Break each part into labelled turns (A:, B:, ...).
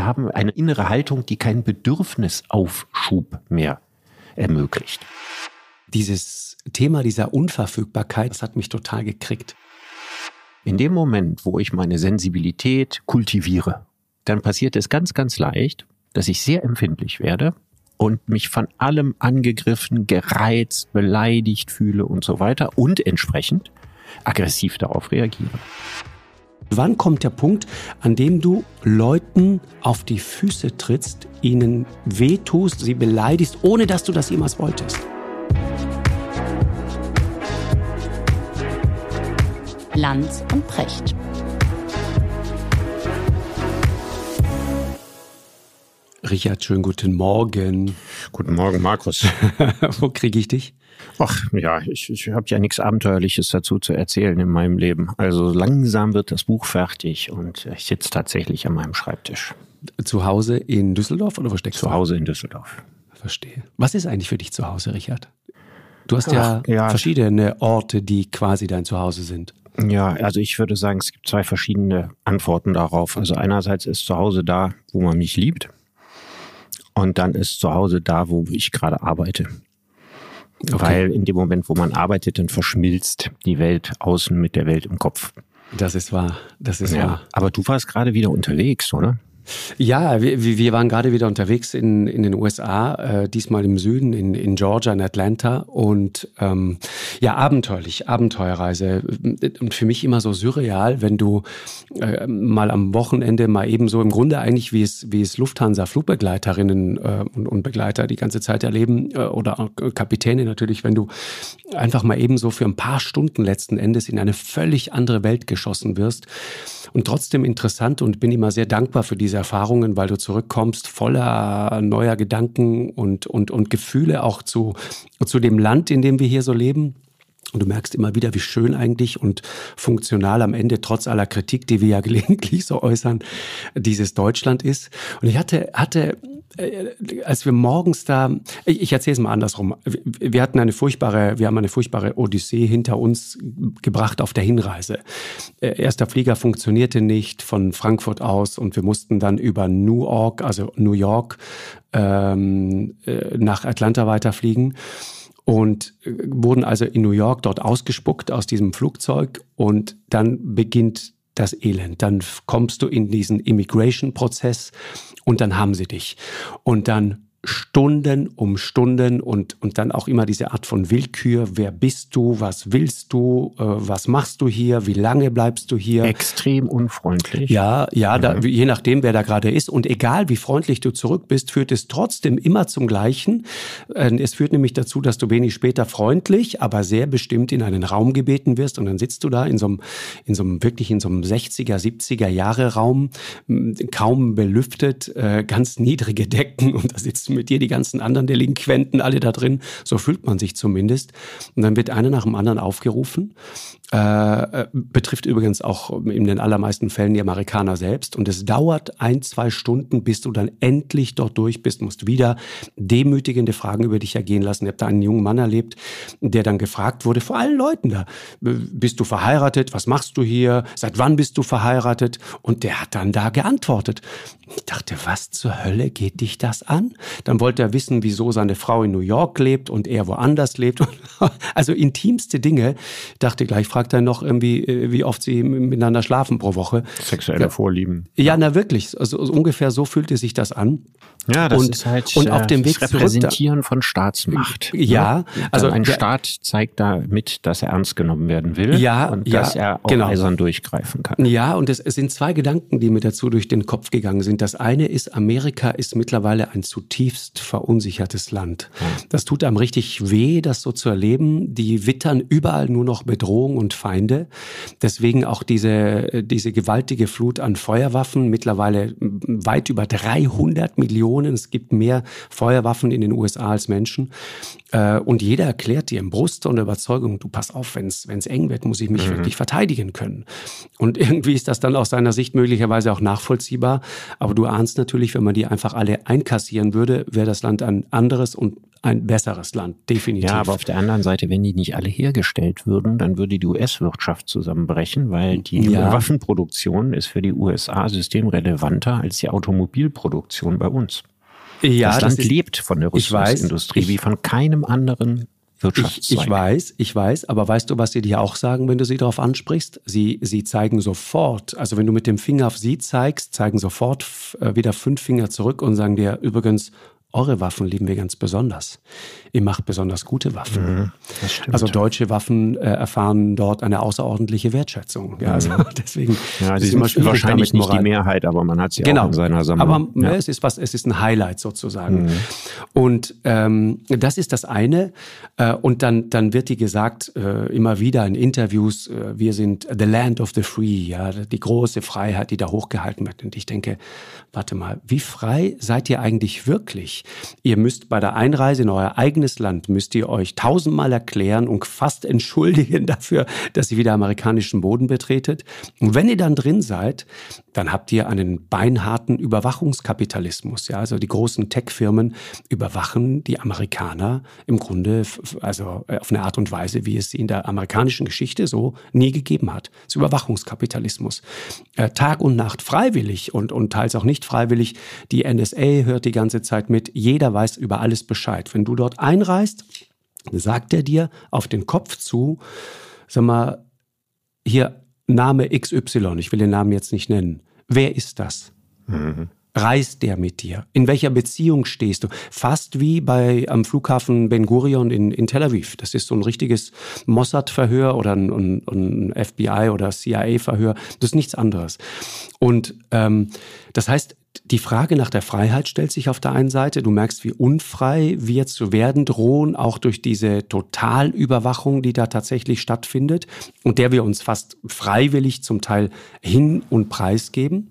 A: Wir haben eine innere Haltung, die keinen Bedürfnisaufschub mehr ermöglicht.
B: Dieses Thema dieser Unverfügbarkeit, das hat mich total gekriegt.
A: In dem Moment, wo ich meine Sensibilität kultiviere, dann passiert es ganz, ganz leicht, dass ich sehr empfindlich werde und mich von allem angegriffen, gereizt, beleidigt fühle und so weiter und entsprechend aggressiv darauf reagiere.
B: Wann kommt der Punkt, an dem du Leuten auf die Füße trittst, ihnen wehtust, sie beleidigst, ohne dass du das jemals wolltest?
C: Lanz und Precht.
B: Richard, schönen guten Morgen.
A: Guten Morgen, Markus.
B: Wo kriege ich dich?
A: Ach ja, ich, ich habe ja nichts Abenteuerliches dazu zu erzählen in meinem Leben. Also langsam wird das Buch fertig und ich sitze tatsächlich an meinem Schreibtisch.
B: Zu Hause in Düsseldorf oder wo steckst
A: du? Zu Hause in Düsseldorf.
B: Verstehe. Was ist eigentlich für dich zu Hause, Richard? Du hast ja, Ach, ja verschiedene Orte, die quasi dein Zuhause sind.
A: Ja, also ich würde sagen, es gibt zwei verschiedene Antworten darauf. Also einerseits ist zu Hause da, wo man mich liebt. Und dann ist zu Hause da, wo ich gerade arbeite. Okay. Weil in dem Moment, wo man arbeitet, dann verschmilzt die Welt außen mit der Welt im Kopf.
B: Das ist wahr. Das ist ja. wahr.
A: Aber du warst gerade wieder unterwegs, oder?
B: Ja, wir, wir waren gerade wieder unterwegs in, in den USA, äh, diesmal im Süden, in, in Georgia, in Atlanta. Und ähm, ja, abenteuerlich, Abenteuerreise. Und für mich immer so surreal, wenn du äh, mal am Wochenende mal eben so im Grunde eigentlich, wie es, wie es Lufthansa-Flugbegleiterinnen äh, und, und Begleiter die ganze Zeit erleben, äh, oder Kapitäne natürlich, wenn du einfach mal eben so für ein paar Stunden letzten Endes in eine völlig andere Welt geschossen wirst. Und trotzdem interessant und bin immer sehr dankbar für diese Erfahrungen, weil du zurückkommst voller neuer Gedanken und, und, und Gefühle auch zu, zu dem Land, in dem wir hier so leben. Und du merkst immer wieder, wie schön eigentlich und funktional am Ende, trotz aller Kritik, die wir ja gelegentlich so äußern, dieses Deutschland ist. Und ich hatte, hatte als wir morgens da, ich, ich erzähle es mal andersrum. Wir hatten eine furchtbare, wir haben eine furchtbare Odyssee hinter uns gebracht auf der Hinreise. Äh, erster Flieger funktionierte nicht von Frankfurt aus und wir mussten dann über New York, also New York, ähm, äh, nach Atlanta weiterfliegen und wurden also in New York dort ausgespuckt aus diesem Flugzeug und dann beginnt das Elend. Dann kommst du in diesen Immigration-Prozess und dann haben sie dich. Und dann Stunden um Stunden und, und dann auch immer diese Art von Willkür. Wer bist du? Was willst du? Äh, was machst du hier? Wie lange bleibst du hier?
A: Extrem unfreundlich.
B: Ja, ja, mhm. da, je nachdem, wer da gerade ist. Und egal, wie freundlich du zurück bist, führt es trotzdem immer zum Gleichen. Äh, es führt nämlich dazu, dass du wenig später freundlich, aber sehr bestimmt in einen Raum gebeten wirst. Und dann sitzt du da in so einem, in so einem wirklich in so einem 60er, 70er Jahre Raum, kaum belüftet, äh, ganz niedrige Decken und da sitzt mit dir die ganzen anderen Delinquenten alle da drin. So fühlt man sich zumindest. Und dann wird einer nach dem anderen aufgerufen. Äh, betrifft übrigens auch in den allermeisten Fällen die Amerikaner selbst. Und es dauert ein, zwei Stunden, bis du dann endlich dort durch bist, musst wieder demütigende Fragen über dich ergehen lassen. Ich habe da einen jungen Mann erlebt, der dann gefragt wurde, vor allen Leuten da, bist du verheiratet? Was machst du hier? Seit wann bist du verheiratet? Und der hat dann da geantwortet. Ich dachte, was zur Hölle geht dich das an? Dann wollte er wissen, wieso seine Frau in New York lebt und er woanders lebt. Also intimste Dinge. Dachte gleich, fragt er noch irgendwie, äh, wie oft sie miteinander schlafen pro Woche.
A: Sexuelle ja. Vorlieben.
B: Ja, na wirklich. Also ungefähr so fühlte sich das an.
A: Ja, das und, ist halt
B: und auf dem Weg
A: das Repräsentieren von Staatsmacht.
B: Ja,
A: ne? also ein der, Staat zeigt damit, dass er ernst genommen werden will
B: ja,
A: und
B: ja,
A: dass er auch
B: genau.
A: eisern durchgreifen kann.
B: Ja, und es, es sind zwei Gedanken, die mir dazu durch den Kopf gegangen sind. Das eine ist, Amerika ist mittlerweile ein zutiefst verunsichertes Land. Das tut einem richtig weh, das so zu erleben. Die wittern überall nur noch Bedrohung und Feinde. Deswegen auch diese, diese gewaltige Flut an Feuerwaffen, mittlerweile weit über 300 Millionen. Es gibt mehr Feuerwaffen in den USA als Menschen. Äh, und jeder erklärt dir im Brust und der Überzeugung, du pass auf, wenn es eng wird, muss ich mich mhm. wirklich verteidigen können. Und irgendwie ist das dann aus seiner Sicht möglicherweise auch nachvollziehbar. Aber du ahnst natürlich, wenn man die einfach alle einkassieren würde, wäre das Land ein anderes und ein besseres Land, definitiv.
A: Ja, aber auf der anderen Seite, wenn die nicht alle hergestellt würden, dann würde die US-Wirtschaft zusammenbrechen, weil die
B: Ja.
A: Waffenproduktion ist für die USA systemrelevanter als die Automobilproduktion bei uns.
B: ja,
A: das Land
B: ist-
A: lebt von der Rüstungsindustrie wie von keinem anderen
B: Ich, ich weiß, ich weiß, aber weißt du, was sie dir auch sagen, wenn du sie darauf ansprichst? Sie, sie zeigen sofort, also wenn du mit dem Finger auf sie zeigst, zeigen sofort äh, wieder fünf Finger zurück und sagen dir übrigens, eure Waffen lieben wir ganz besonders. Ihr macht besonders gute Waffen.
A: stimmt.
B: Also deutsche Waffen äh, erfahren dort eine außerordentliche Wertschätzung. Ja, also deswegen
A: ja,
B: ist immer
A: sind
B: schwierig,
A: wahrscheinlich nicht die Mehrheit, aber man hat sie
B: genau.
A: auch in seiner Sammlung.
B: Aber ne,
A: ja.
B: es ist was, es ist ein Highlight sozusagen.
A: Mhm.
B: Und ähm, das ist das eine. Äh, und dann, dann wird die gesagt, äh, immer wieder in Interviews, äh, wir sind the land of the free, ja, die große Freiheit, die da hochgehalten wird. Und ich denke, warte mal, wie frei seid ihr eigentlich wirklich? Ihr müsst bei der Einreise in euer eigenes Land, müsst ihr euch tausendmal erklären und fast entschuldigen dafür, dass ihr wieder amerikanischen Boden betretet. Und wenn ihr dann drin seid, dann habt ihr einen beinharten Überwachungskapitalismus. Ja, also die großen Tech-Firmen überwachen die Amerikaner im Grunde, also äh, auf eine Art und Weise, wie es sie in der amerikanischen Geschichte so nie gegeben hat. Das ist Überwachungskapitalismus. Äh, Tag und Nacht freiwillig und, und teils auch nicht freiwillig. Die NSA hört die ganze Zeit mit. Jeder weiß über alles Bescheid. Wenn du dort einreist, sagt er dir auf den Kopf zu, sag mal, hier Name XY, ich will den Namen jetzt nicht nennen. Wer ist das? Reist der mit dir? In welcher Beziehung stehst du? Fast wie bei am Flughafen Ben Gurion in, in Tel Aviv. Das ist so ein richtiges Mossad-Verhör oder ein, ein, ein FBI- oder CIA-Verhör. Das ist nichts anderes. Und ähm, das heißt, die Frage nach der Freiheit stellt sich auf der einen Seite. Du merkst, wie unfrei wir zu werden drohen, auch durch diese Totalüberwachung, die da tatsächlich stattfindet und der wir uns fast freiwillig zum Teil hin und preisgeben.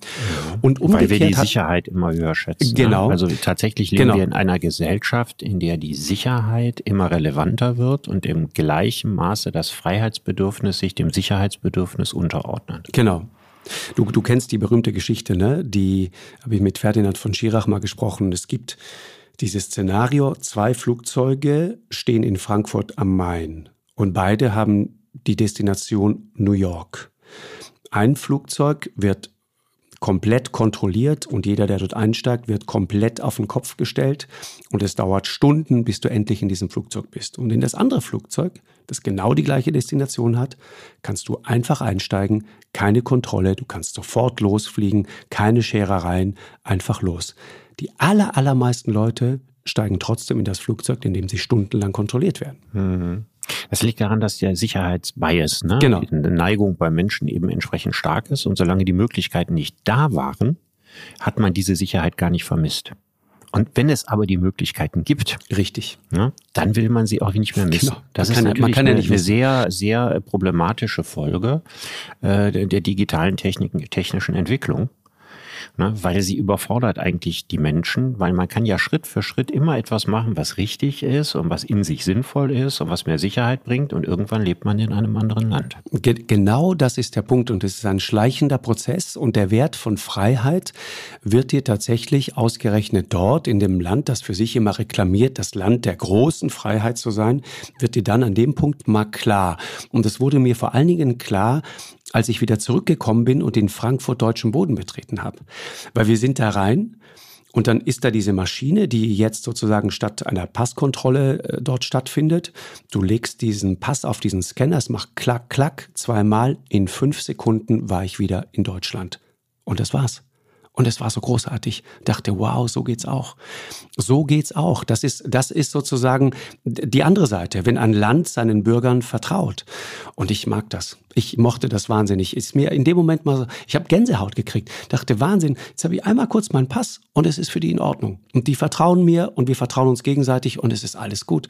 B: Und umgekehrt
A: Weil wir die Sicherheit immer höher schätzen.
B: Genau.
A: Ne? Also tatsächlich leben
B: Genau.
A: wir in einer Gesellschaft, in der die Sicherheit immer relevanter wird und im gleichen Maße das Freiheitsbedürfnis sich dem Sicherheitsbedürfnis unterordnet.
B: Genau. Du, du kennst die berühmte Geschichte, ne? Die habe ich mit Ferdinand von Schirach mal gesprochen. Es gibt dieses Szenario, zwei Flugzeuge stehen in Frankfurt am Main und beide haben die Destination New York. Ein Flugzeug wird komplett kontrolliert und jeder, der dort einsteigt, wird komplett auf den Kopf gestellt und es dauert Stunden, bis du endlich in diesem Flugzeug bist. Und in das andere Flugzeug, das genau die gleiche Destination hat, kannst du einfach einsteigen, keine Kontrolle, du kannst sofort losfliegen, keine Scherereien, einfach los. Die aller, allermeisten Leute steigen trotzdem in das Flugzeug, in dem sie stundenlang kontrolliert werden.
A: Das liegt daran, dass der Sicherheitsbias, ne?
B: Genau.
A: die Neigung bei Menschen eben entsprechend stark ist. Und solange die Möglichkeiten nicht da waren, hat man diese Sicherheit gar nicht vermisst. Und wenn es aber die Möglichkeiten gibt,
B: Richtig.
A: ne, dann will man sie auch nicht mehr missen.
B: Genau.
A: Das
B: Man
A: ist
B: kann
A: natürlich
B: ja
A: eine, eine sehr, sehr problematische Folge äh, der, der digitalen Techniken, technischen Entwicklung. Ne, weil sie überfordert eigentlich die Menschen, weil man kann ja Schritt für Schritt immer etwas machen, was richtig ist und was in sich sinnvoll ist und was mehr Sicherheit bringt und irgendwann lebt man in einem anderen Land.
B: Ge genau das ist der Punkt und es ist ein schleichender Prozess und der Wert von Freiheit wird dir tatsächlich ausgerechnet dort in dem Land, das für sich immer reklamiert, das Land der großen Freiheit zu sein, wird dir dann an dem Punkt mal klar. Und es wurde mir vor allen Dingen klar, als ich wieder zurückgekommen bin und den Frankfurt deutschen Boden betreten habe. Weil wir sind da rein und dann ist da diese Maschine, die jetzt sozusagen statt einer Passkontrolle äh, dort stattfindet. Du legst diesen Pass auf diesen Scanner, es macht klack, klack, zweimal. In fünf Sekunden war ich wieder in Deutschland. Und das war's. Und es war so großartig. Dachte, wow, so geht's auch. So geht's auch. Das ist, das ist sozusagen die andere Seite, wenn ein Land seinen Bürgern vertraut. Und ich mag das. Ich mochte das wahnsinnig. Ist mir in dem Moment mal so, ich habe Gänsehaut gekriegt. Dachte, Wahnsinn, jetzt habe ich einmal kurz meinen Pass und es ist für die in Ordnung. Und die vertrauen mir und wir vertrauen uns gegenseitig und es ist alles gut.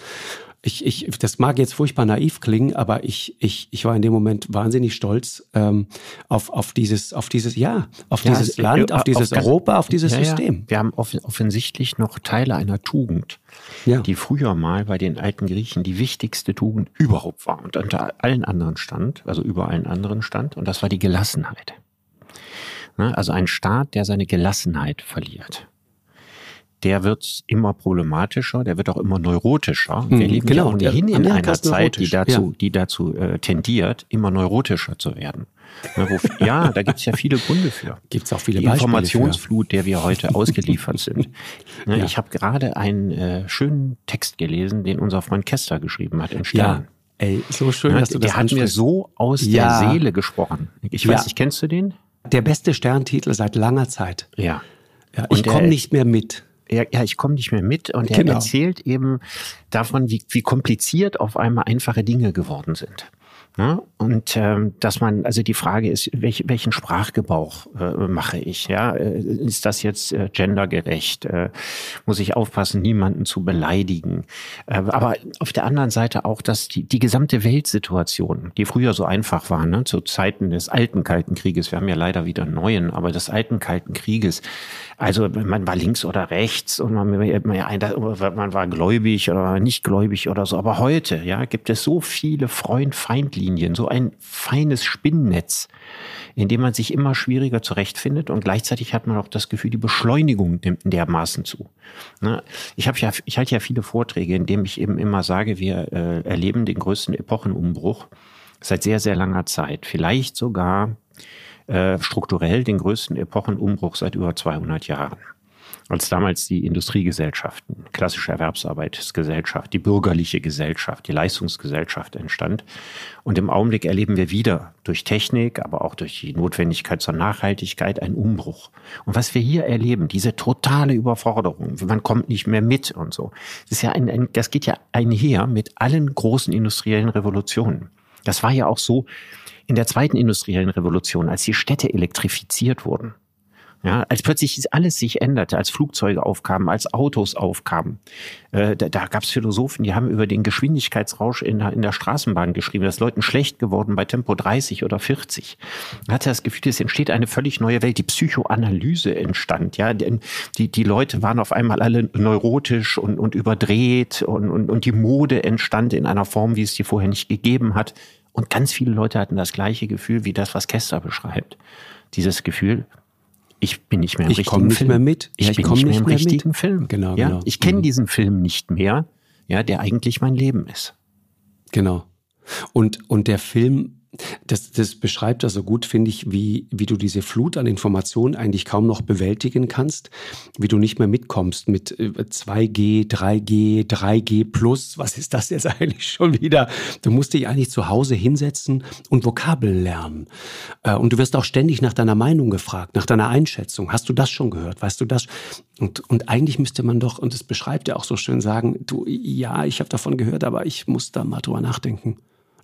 B: Ich, ich, das mag jetzt furchtbar naiv klingen, aber ich, ich, ich war in dem Moment wahnsinnig stolz ähm, auf, auf dieses, auf dieses, ja, auf
A: Ja,
B: dieses
A: äh,
B: Land, auf dieses
A: ganz-
B: Europa, auf dieses
A: Ja, ja.
B: System.
A: Wir haben off offensichtlich noch Teile einer Tugend,
B: Ja.
A: die früher mal bei den alten Griechen die wichtigste Tugend überhaupt war und unter allen anderen stand, also über allen anderen stand, und das war die Gelassenheit. Ne? Also ein Staat, der seine Gelassenheit verliert, der wird immer problematischer, der wird auch immer neurotischer. Wir
B: Mhm,
A: leben
B: genau,
A: ja ohnehin in
B: Amerika
A: einer Zeit, die dazu,
B: ja.
A: die dazu äh, tendiert, immer neurotischer zu werden. Ne, wo, ja, da gibt es ja viele Gründe für.
B: Gibt es auch viele
A: Die
B: Beispiele für.
A: Informationsflut, der wir heute ausgeliefert sind. Ne,
B: Ja.
A: Ich habe gerade einen äh, schönen Text gelesen, den unser Freund Kester geschrieben hat im Stern.
B: Ja, ey, so schön,
A: Ne,
B: dass du das
A: der hat mir
B: ansprichst.
A: so aus
B: Ja.
A: der Seele gesprochen. Ich weiß nicht, kennst du den?
B: Der beste Sterntitel seit langer Zeit.
A: Ja.
B: Ja, ich komme nicht mehr mit.
A: Ja, ja ich komme nicht mehr mit und er
B: Genau.
A: erzählt eben davon, wie, wie kompliziert auf einmal einfache Dinge geworden sind. Ne? Und ähm, dass man, also die Frage ist, welch, welchen Sprachgebrauch äh, mache ich? Ja, Äh, ist das jetzt äh, gendergerecht? Äh, muss ich aufpassen, niemanden zu beleidigen? Äh, aber auf der anderen Seite auch, dass die, die gesamte Weltsituation, die früher so einfach war, ne, zu Zeiten des alten Kalten Krieges, wir haben ja leider wieder einen neuen, aber des alten Kalten Krieges, also man war links oder rechts und man, man war gläubig oder nicht gläubig oder so. Aber heute, ja, gibt es so viele Freund-Feind-Linien, so ein feines Spinnennetz, in dem man sich immer schwieriger zurechtfindet und gleichzeitig hat man auch das Gefühl, die Beschleunigung nimmt dermaßen zu. Ne? Ich habe ja, ich halte ja viele Vorträge, in denen ich eben immer sage, wir äh, erleben den größten Epochenumbruch seit sehr, sehr langer Zeit. Vielleicht sogar äh, strukturell den größten Epochenumbruch seit über 200 Jahren. Als damals die Industriegesellschaften, klassische Erwerbsarbeitsgesellschaft, die bürgerliche Gesellschaft, die Leistungsgesellschaft entstand. Und im Augenblick erleben wir wieder durch Technik, aber auch durch die Notwendigkeit zur Nachhaltigkeit einen Umbruch. Und was wir hier erleben, diese totale Überforderung, man kommt nicht mehr mit und so, das, ist ja ein, ein, das geht ja einher mit allen großen industriellen Revolutionen. Das war ja auch so in der zweiten industriellen Revolution, als die Städte elektrifiziert wurden. Ja, als plötzlich alles sich änderte, als Flugzeuge aufkamen, als Autos aufkamen. Äh, da da gab es Philosophen, die haben über den Geschwindigkeitsrausch in der, in der Straßenbahn geschrieben. Das ist Leuten schlecht geworden bei Tempo 30 oder 40. Man hatte das Gefühl, es entsteht eine völlig neue Welt. Die Psychoanalyse entstand. Ja, denn die, die Leute waren auf einmal alle neurotisch und, und überdreht und, und, und die Mode entstand in einer Form, wie es die vorher nicht gegeben hat. Und ganz viele Leute hatten das gleiche Gefühl wie das, was Kester beschreibt. Dieses Gefühl, ich bin nicht mehr im
B: Ich
A: richtigen
B: nicht
A: Film.
B: mehr mit. Ja,
A: ich
B: ich
A: bin nicht mehr
B: nicht
A: im
B: mehr
A: richtigen
B: mit.
A: Film.
B: Genau,
A: ja?
B: genau.
A: Ich kenne
B: Mhm.
A: diesen Film nicht mehr, ja, der eigentlich mein Leben ist.
B: Genau. Und, und der Film, das, das beschreibt das so gut, finde ich, wie, wie du diese Flut an Informationen eigentlich kaum noch bewältigen kannst, wie du nicht mehr mitkommst mit äh, 2G, 3G, 3G plus. Was ist das jetzt eigentlich schon wieder? Du musst dich eigentlich zu Hause hinsetzen und Vokabel lernen. Äh, Und du wirst auch ständig nach deiner Meinung gefragt, nach deiner Einschätzung. Hast du das schon gehört? Weißt du das? Und, und eigentlich müsste man doch, und das beschreibt er auch so schön, sagen, du, ja, ich habe davon gehört, aber ich muss da mal drüber nachdenken.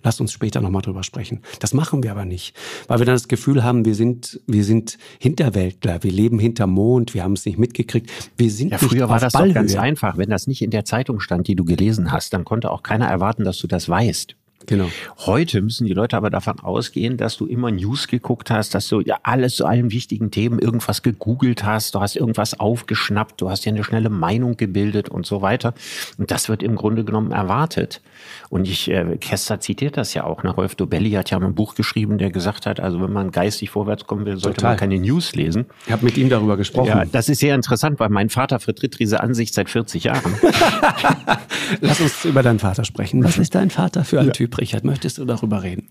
B: Lass uns später nochmal drüber sprechen. Das machen wir aber nicht, weil wir dann das Gefühl haben, wir sind, wir sind Hinterwäldler, wir leben hinterm Mond, wir haben es nicht mitgekriegt. Wir sind
A: Ja, früher war das doch
B: Ballhöhe.
A: ganz einfach. Wenn das nicht in der Zeitung stand, die du gelesen hast, dann konnte auch keiner erwarten, dass du das weißt.
B: Genau.
A: Heute müssen die Leute aber davon ausgehen, dass du immer News geguckt hast, dass du ja alles zu allen wichtigen Themen irgendwas gegoogelt hast, du hast irgendwas aufgeschnappt, du hast dir eine schnelle Meinung gebildet und so weiter. Und das wird im Grunde genommen erwartet. Und ich, äh, Kester zitiert das ja auch. Ne? Rolf Dobelli hat ja mal ein Buch geschrieben, der gesagt hat, also wenn man geistig vorwärts kommen will, sollte
B: Total.
A: man keine News lesen.
B: Ich habe mit ihm darüber gesprochen.
A: Ja, das ist sehr interessant, weil mein Vater vertritt diese Ansicht seit 40 Jahren.
B: Lass uns über deinen Vater sprechen. Was ist dein Vater für ein Typ, Richard? Möchtest du darüber reden?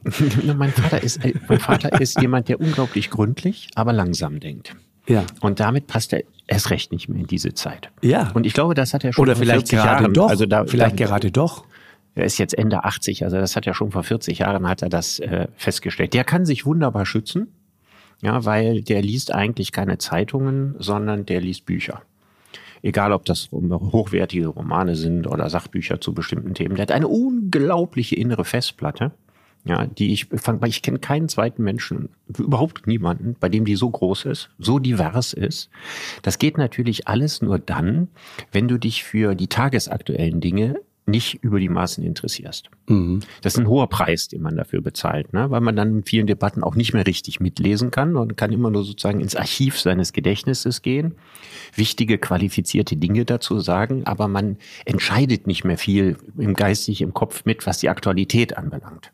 A: Mein, Vater ist, äh, mein Vater ist jemand, der unglaublich gründlich, aber langsam denkt.
B: Ja.
A: Und damit passt er erst recht nicht mehr in diese Zeit.
B: Ja.
A: Und ich glaube, das hat er schon
B: Oder
A: vor
B: vielleicht
A: 40
B: gerade
A: Jahren.
B: doch.
A: Also da,
B: vielleicht
A: da,
B: gerade doch.
A: Er ist jetzt Ende 80, also das hat er schon vor 40 Jahren hat er das äh, festgestellt. Der kann sich wunderbar schützen, ja, weil der liest eigentlich keine Zeitungen, sondern der liest Bücher. Egal, ob das hochwertige Romane sind oder Sachbücher zu bestimmten Themen. Der hat eine unglaubliche innere Festplatte. Ja, die ich weil ich kenne keinen zweiten Menschen, überhaupt niemanden, bei dem die so groß ist, so divers ist. Das geht natürlich alles nur dann, wenn du dich für die tagesaktuellen Dinge nicht über die Maßen interessierst.
B: Mhm.
A: Das ist ein hoher Preis, den man dafür bezahlt, ne? weil man dann in vielen Debatten auch nicht mehr richtig mitlesen kann und kann immer nur sozusagen ins Archiv seines Gedächtnisses gehen, wichtige, qualifizierte Dinge dazu sagen, aber man entscheidet nicht mehr viel im geistig, im Kopf mit, was die Aktualität anbelangt.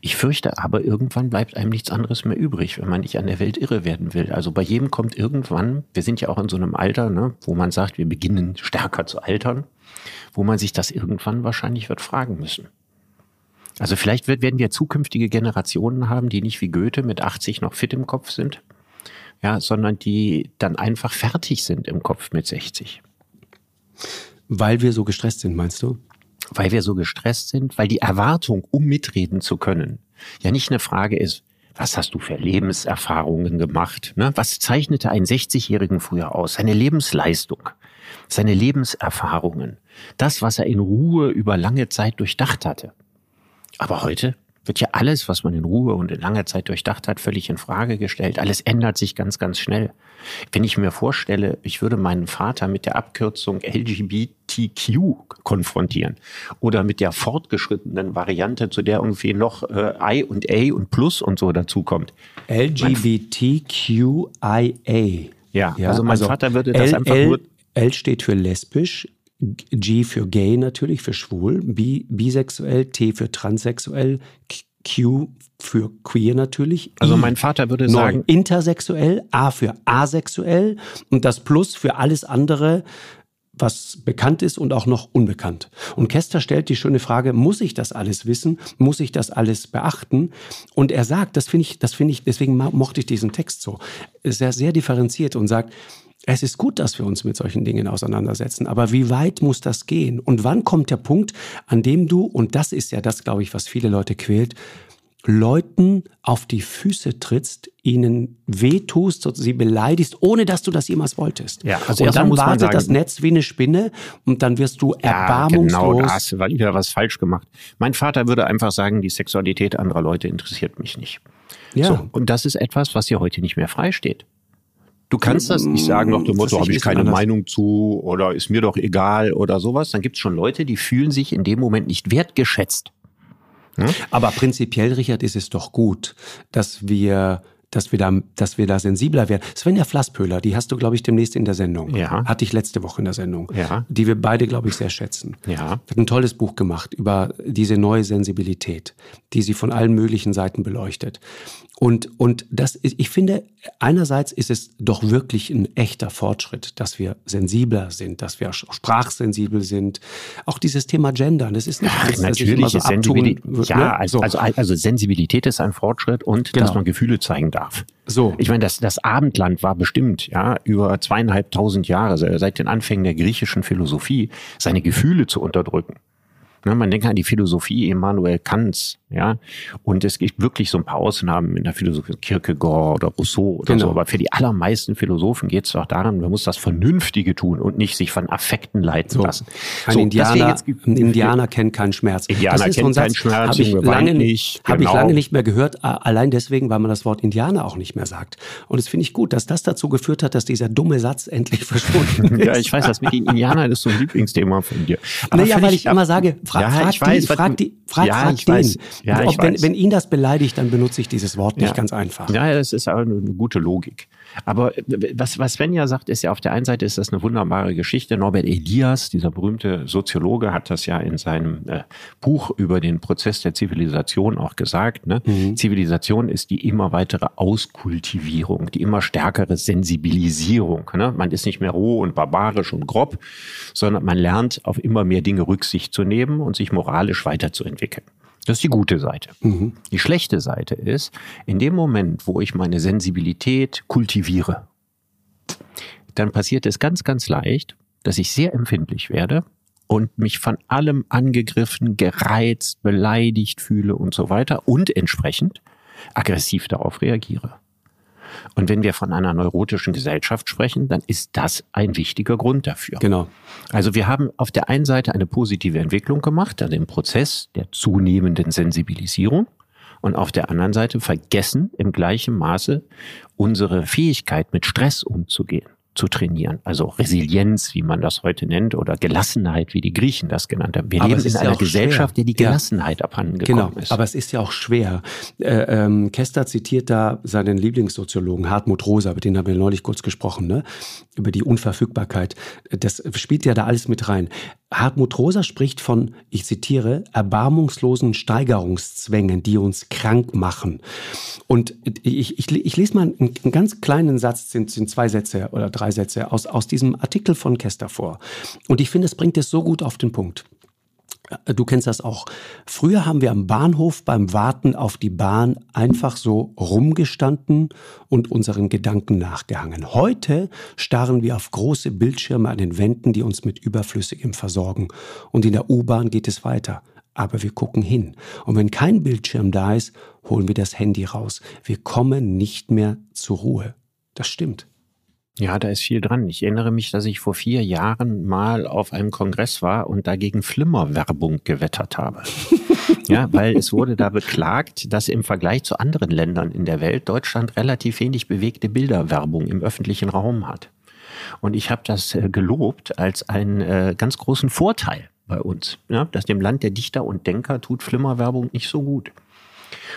A: Ich fürchte aber, irgendwann bleibt einem nichts anderes mehr übrig, wenn man nicht an der Welt irre werden will. Also bei jedem kommt irgendwann, wir sind ja auch in so einem Alter, ne, wo man sagt, wir beginnen stärker zu altern, wo man sich das irgendwann wahrscheinlich wird fragen müssen. Also vielleicht wird, werden wir zukünftige Generationen haben, die nicht wie Goethe mit 80 noch fit im Kopf sind, ja, sondern die dann einfach fertig sind im Kopf mit 60.
B: Weil wir so gestresst sind, meinst du?
A: Weil wir so gestresst sind, weil die Erwartung, um mitreden zu können, ja nicht eine Frage ist, was hast du für Lebenserfahrungen gemacht? Ne? Was zeichnete einen 60-Jährigen früher aus? Seine Lebensleistung, seine Lebenserfahrungen, das, was er in Ruhe über lange Zeit durchdacht hatte. Aber heute wird ja alles, was man in Ruhe und in langer Zeit durchdacht hat, völlig in Frage gestellt. Alles ändert sich ganz, ganz schnell. Wenn ich mir vorstelle, ich würde meinen Vater mit der Abkürzung LGBTQ konfrontieren oder mit der fortgeschrittenen Variante, zu der irgendwie noch äh, I und A und Plus und so dazukommt.
B: LGBTQIA.
A: Ja, ja also mein also Vater würde das
B: L,
A: einfach nur.
B: L steht für lesbisch, G für gay natürlich, für schwul, B, bisexuell, T für transsexuell, Q für queer natürlich.
A: Also mein Vater würde sagen.
B: Intersexuell, A für asexuell und das Plus für alles andere, was bekannt ist und auch noch unbekannt. Und Kester stellt die schöne Frage, muss ich das alles wissen? Muss ich das alles beachten? Und er sagt, das finde ich, das finde ich, deswegen mochte ich diesen Text so, sehr, sehr differenziert und sagt, es ist gut, dass wir uns mit solchen Dingen auseinandersetzen, aber wie weit muss das gehen? Und wann kommt der Punkt, an dem du, und das ist ja das, glaube ich, was viele Leute quält, Leuten auf die Füße trittst, ihnen wehtust, sie beleidigst, ohne dass du das jemals wolltest.
A: Ja,
B: also und dann wartet sagen, das Netz wie eine Spinne und dann wirst du ja, erbarmungslos. Genau,
A: da hast du wieder was falsch gemacht. Mein Vater würde einfach sagen, die Sexualität anderer Leute interessiert mich nicht. Ja. So, und das ist etwas, was dir heute nicht mehr freisteht. Du kannst das nicht sagen nach dem Motto, habe ich keine Meinung zu oder ist mir doch egal oder sowas. Dann gibt es schon Leute, die fühlen sich in dem Moment nicht wertgeschätzt.
B: Hm? Aber prinzipiell, Richard, ist es doch gut, dass wir dass wir da, dass wir da sensibler werden. Svenja Flasspöhler, die hast du, glaube ich, demnächst in der Sendung.
A: Ja.
B: Hatte ich letzte Woche in der Sendung.
A: Ja.
B: Die wir beide, glaube ich, sehr schätzen.
A: Ja.
B: Hat ein tolles Buch gemacht über diese neue Sensibilität, die sie von allen möglichen Seiten beleuchtet. Und, und das ist, ich finde, einerseits ist es doch wirklich ein echter Fortschritt, dass wir sensibler sind, dass wir sprachsensibel sind. Auch dieses Thema Gender, das ist nicht
A: Ach, das, natürlich so Sensibilität. Ja, ne? also, also, also Sensibilität ist ein Fortschritt und genau. dass man Gefühle zeigen darf.
B: So.
A: Ich meine, das, das Abendland war bestimmt, ja, über zweieinhalbtausend Jahre, seit den Anfängen der griechischen Philosophie, seine Gefühle zu unterdrücken. Ne, man denkt an die Philosophie Immanuel Kants, ja. Und es gibt wirklich so ein paar Ausnahmen in der Philosophie, Kierkegaard oder Rousseau oder genau. so. Aber für die allermeisten Philosophen geht es doch daran, man muss das Vernünftige tun und nicht sich von Affekten leiten so. lassen.
B: Ein, so, Indianer, ein Indianer kennt keinen Schmerz.
A: Indianer das ist kennt so keinen Schmerz,
B: habe ich, lange nicht, genau. hab ich lange nicht mehr gehört, allein deswegen, weil man das Wort Indianer auch nicht mehr sagt. Und es finde ich gut, dass das dazu geführt hat, dass dieser dumme Satz endlich verschwunden ist.
A: ja, ich weiß, das mit den Indianern ist so ein Lieblingsthema von dir.
B: Aber naja, weil ich, ich immer sage, Fra ja, frag, ich weiß, die, frag, die, frag, ja, frag den. Weiß. Ja, ich wenn, weiß. wenn ihn das beleidigt, dann benutze ich dieses Wort nicht
A: ja.
B: ganz einfach.
A: Ja, das ist aber eine gute Logik. Aber was, was Svenja sagt, ist ja auf der einen Seite ist das eine wunderbare Geschichte. Norbert Elias, dieser berühmte Soziologe, hat das ja in seinem äh, Buch über den Prozess der Zivilisation auch gesagt. Ne? Mhm. Zivilisation ist die immer weitere Auskultivierung, die immer stärkere Sensibilisierung. Ne? Man ist nicht mehr roh und barbarisch und grob, sondern man lernt auf immer mehr Dinge Rücksicht zu nehmen und sich moralisch weiterzuentwickeln. Das ist die gute Seite. Mhm. Die schlechte Seite ist, in dem Moment, wo ich meine Sensibilität kultiviere, dann passiert es ganz, ganz leicht, dass ich sehr empfindlich werde und mich von allem angegriffen, gereizt, beleidigt fühle und so weiter und entsprechend aggressiv darauf reagiere. Und wenn wir von einer neurotischen Gesellschaft sprechen, dann ist das ein wichtiger Grund dafür.
B: Genau.
A: Also wir haben auf der einen Seite eine positive Entwicklung gemacht, also den Prozess der zunehmenden Sensibilisierung. Und auf der anderen Seite vergessen im gleichen Maße unsere Fähigkeit, mit Stress umzugehen zu trainieren. Also Resilienz, wie man das heute nennt, oder Gelassenheit, wie die Griechen das genannt haben. Wir aber leben in einer ja Gesellschaft, schwer. der die Gelassenheit ja. abhanden gekommen genau. ist.
B: Aber es ist ja auch schwer. Äh, ähm, Kester zitiert da seinen Lieblingssoziologen Hartmut Rosa, mit dem haben wir neulich kurz gesprochen, ne? über die Unverfügbarkeit. Das spielt ja da alles mit rein. Hartmut Rosa spricht von, ich zitiere, erbarmungslosen Steigerungszwängen, die uns krank machen. Und ich, ich, ich lese mal einen, einen, ganz kleinen Satz, sind, sind zwei Sätze oder drei Sätze aus, aus diesem Artikel von Kester vor. Und ich finde, es bringt es so gut auf den Punkt. Du kennst das auch. Früher haben wir am Bahnhof beim Warten auf die Bahn einfach so rumgestanden und unseren Gedanken nachgehangen. Heute starren wir auf große Bildschirme an den Wänden, die uns mit Überflüssigem versorgen. Und in der U-Bahn geht es weiter. Aber wir gucken hin. Und wenn kein Bildschirm da ist, holen wir das Handy raus. Wir kommen nicht mehr zur Ruhe. Das stimmt.
A: Ja, da ist viel dran. Ich erinnere mich, dass ich vor vier Jahren mal auf einem Kongress war und dagegen Flimmerwerbung gewettert habe. ja, weil es wurde da beklagt, dass im Vergleich zu anderen Ländern in der Welt Deutschland relativ wenig bewegte Bilderwerbung im öffentlichen Raum hat. Und ich habe das äh, gelobt als einen äh, ganz großen Vorteil bei uns, ja, dass dem Land der Dichter und Denker tut Flimmerwerbung nicht so gut.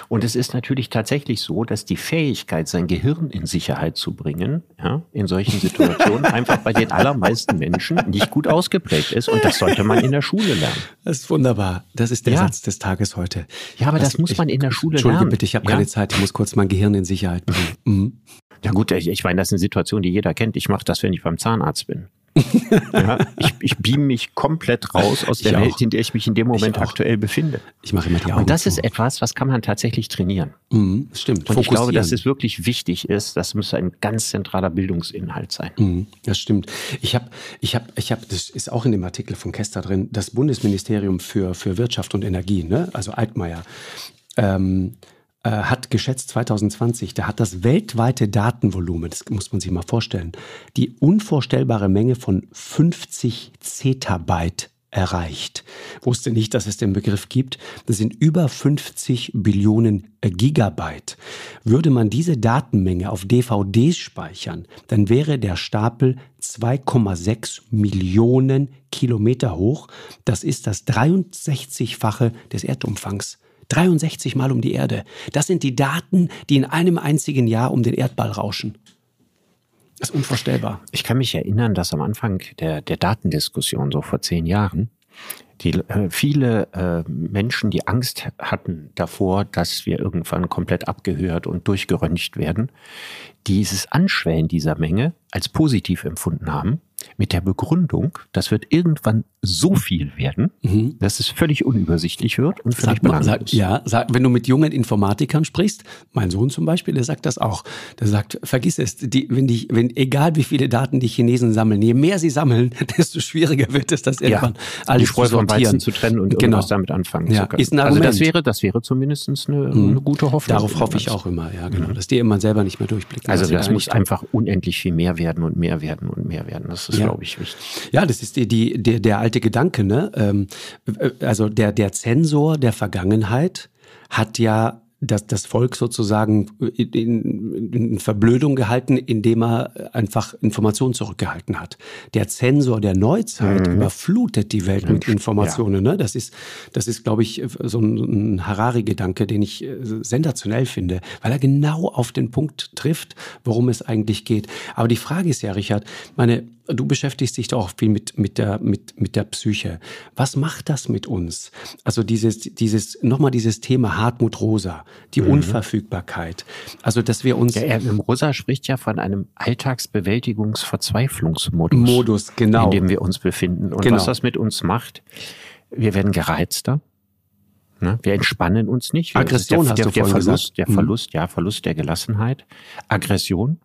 A: Und es ist natürlich tatsächlich so, dass die Fähigkeit, sein Gehirn in Sicherheit zu bringen, ja, in solchen Situationen einfach bei den allermeisten Menschen nicht gut ausgeprägt ist. Und das sollte man in der Schule lernen.
B: Das ist wunderbar. Das ist der ja. Satz des Tages heute.
A: Ja, aber das, das muss man in der Schule
B: Entschuldige
A: lernen.
B: bitte, ich habe ja. keine Zeit. Ich muss kurz mein Gehirn in Sicherheit bringen. Mhm.
A: Ja gut, ich, ich meine, das ist eine Situation, die jeder kennt. Ich mache das, wenn ich beim Zahnarzt bin. ja, ich, ich beam mich komplett raus aus der Welt, in der ich mich in dem Moment aktuell befinde.
B: Ich mache immer die Augen
A: Und das zu. ist etwas, was kann man tatsächlich trainieren.
B: Mhm, stimmt.
A: Und ich glaube, dass es wirklich wichtig ist. Das muss ein ganz zentraler Bildungsinhalt sein.
B: Mhm, das stimmt. Ich habe, ich habe, ich habe, das ist auch in dem Artikel von Kester drin. Das Bundesministerium für für Wirtschaft und Energie, ne? Also Altmaier. Ähm, äh, hat geschätzt 2020, da hat das weltweite Datenvolumen, das muss man sich mal vorstellen, die unvorstellbare Menge von 50 Zettabyte erreicht. Wusste nicht, dass es den Begriff gibt. Das sind über 50 Billionen Gigabyte. Würde man diese Datenmenge auf DVDs speichern, dann wäre der Stapel 2,6 Millionen Kilometer hoch. Das ist das 63-fache des Erdumfangs. 63 Mal um die Erde. Das sind die Daten, die in einem einzigen Jahr um den Erdball rauschen. Das ist unvorstellbar.
A: Ich kann mich erinnern, dass am Anfang der, der Datendiskussion, so vor zehn Jahren, die, äh, viele äh, Menschen, die Angst hatten davor, dass wir irgendwann komplett abgehört und durchgeröntgt werden, dieses Anschwellen dieser Menge als positiv empfunden haben mit der Begründung, das wird irgendwann so viel werden, mhm. dass es völlig unübersichtlich wird und völlig
B: sag, sag, Ja, sag, wenn du mit jungen Informatikern sprichst, mein Sohn zum Beispiel, der sagt das auch. Der sagt, vergiss es, die, wenn die, wenn, egal wie viele Daten die Chinesen sammeln, je mehr sie sammeln, desto schwieriger wird es, das irgendwann ja,
A: alles vom Weizen zu trennen und genau. irgendwas damit anfangen ja, zu können.
B: Ist ein Argument.
A: Also das wäre, das wäre zumindest eine, mhm. eine gute Hoffnung.
B: Darauf hoffe ich auch immer, ja, genau. Mhm. Dass die immer selber nicht mehr durchblicken.
A: Also das muss einfach unendlich viel mehr werden und mehr werden und mehr werden. Das ist, ja. glaube ich, wichtig.
B: Ja, das ist die, die, der, der alte Gedanke, ne? Ähm, äh, also der, der Zensor der Vergangenheit hat ja das, das Volk sozusagen in, in Verblödung gehalten, indem er einfach Informationen zurückgehalten hat. Der Zensor der Neuzeit mhm. überflutet die Welt mit Informationen. Ja. Ne? Das ist, das ist, glaube ich, so ein, ein Harari-Gedanke, den ich äh, sensationell finde, weil er genau auf den Punkt trifft, worum es eigentlich geht. Aber die Frage ist ja, Richard, meine, du beschäftigst dich doch auch viel mit, mit, der, mit, mit der Psyche. Was macht das mit uns? Also dieses, dieses, nochmal dieses Thema Hartmut Rosa, die mhm. Unverfügbarkeit. Also, dass wir uns.
A: Ja, er, Rosa spricht ja von einem Alltagsbewältigungsverzweiflungsmodus.
B: Modus, genau.
A: In dem wir uns befinden. Und genau. was das mit uns macht, wir werden gereizter. Ne? Wir entspannen uns nicht.
B: Aggression der, hast der, du
A: der
B: Verlust,
A: gesagt. Der Verlust, mhm. ja, Verlust der Gelassenheit. Aggression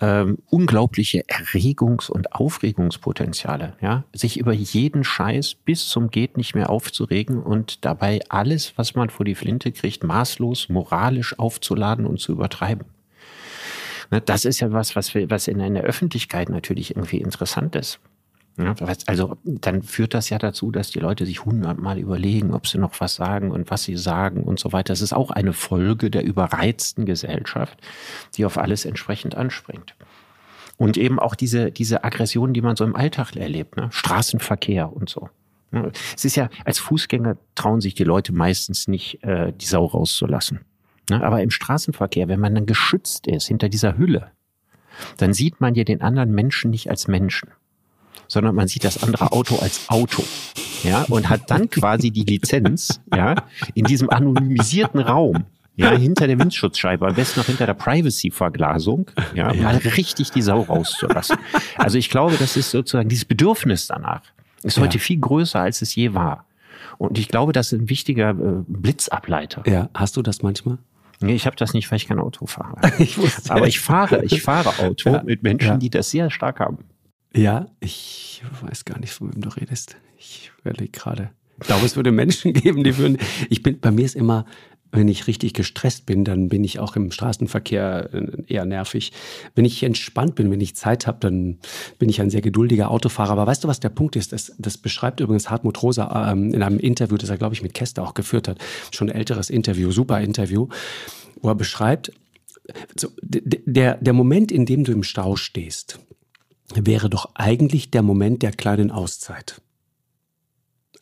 A: ähm, unglaubliche Erregungs- und Aufregungspotenziale, ja, sich über jeden Scheiß bis zum geht nicht mehr aufzuregen und dabei alles, was man vor die Flinte kriegt, maßlos moralisch aufzuladen und zu übertreiben. Ne, das ist ja was, was, wir, was in der Öffentlichkeit natürlich irgendwie interessant ist. Ja, also dann führt das ja dazu, dass die Leute sich hundertmal überlegen, ob sie noch was sagen und was sie sagen und so weiter. Das ist auch eine Folge der überreizten Gesellschaft, die auf alles entsprechend anspringt. Und eben auch diese, diese Aggression, die man so im Alltag erlebt, ne? Straßenverkehr und so. Es ist ja, als Fußgänger trauen sich die Leute meistens nicht, äh, die Sau rauszulassen. Ne? Aber im Straßenverkehr, wenn man dann geschützt ist hinter dieser Hülle, dann sieht man ja den anderen Menschen nicht als Menschen sondern man sieht das andere Auto als Auto. Ja, und hat dann quasi die Lizenz, ja, in diesem anonymisierten Raum, ja, hinter der Windschutzscheibe, am besten noch hinter der Privacy-Verglasung, ja, ja, mal richtig die Sau rauszulassen. Also ich glaube, das ist sozusagen dieses Bedürfnis danach ist heute ja. viel größer, als es je war. Und ich glaube, das ist ein wichtiger äh, Blitzableiter.
B: Ja, hast du das manchmal?
A: Nee, ich habe das nicht, weil ich kein Auto fahre. ich Aber ich fahre, ich fahre Auto ja, mit Menschen, die das sehr stark haben.
B: Ja, ich weiß gar nicht, von wem du redest. Ich überlege gerade. Ich glaube, es würde Menschen geben, die würden. Ich bin, bei mir ist immer, wenn ich richtig gestresst bin, dann bin ich auch im Straßenverkehr äh, eher nervig. Wenn ich entspannt bin, wenn ich Zeit habe, dann bin ich ein sehr geduldiger Autofahrer. Aber weißt du, was der Punkt ist? Das, das beschreibt übrigens Hartmut Rosa ähm, in einem Interview, das er, glaube ich, mit Kester auch geführt hat. Schon ein älteres Interview, super Interview, wo er beschreibt, so, der, der Moment, in dem du im Stau stehst, wäre doch eigentlich der Moment der kleinen Auszeit.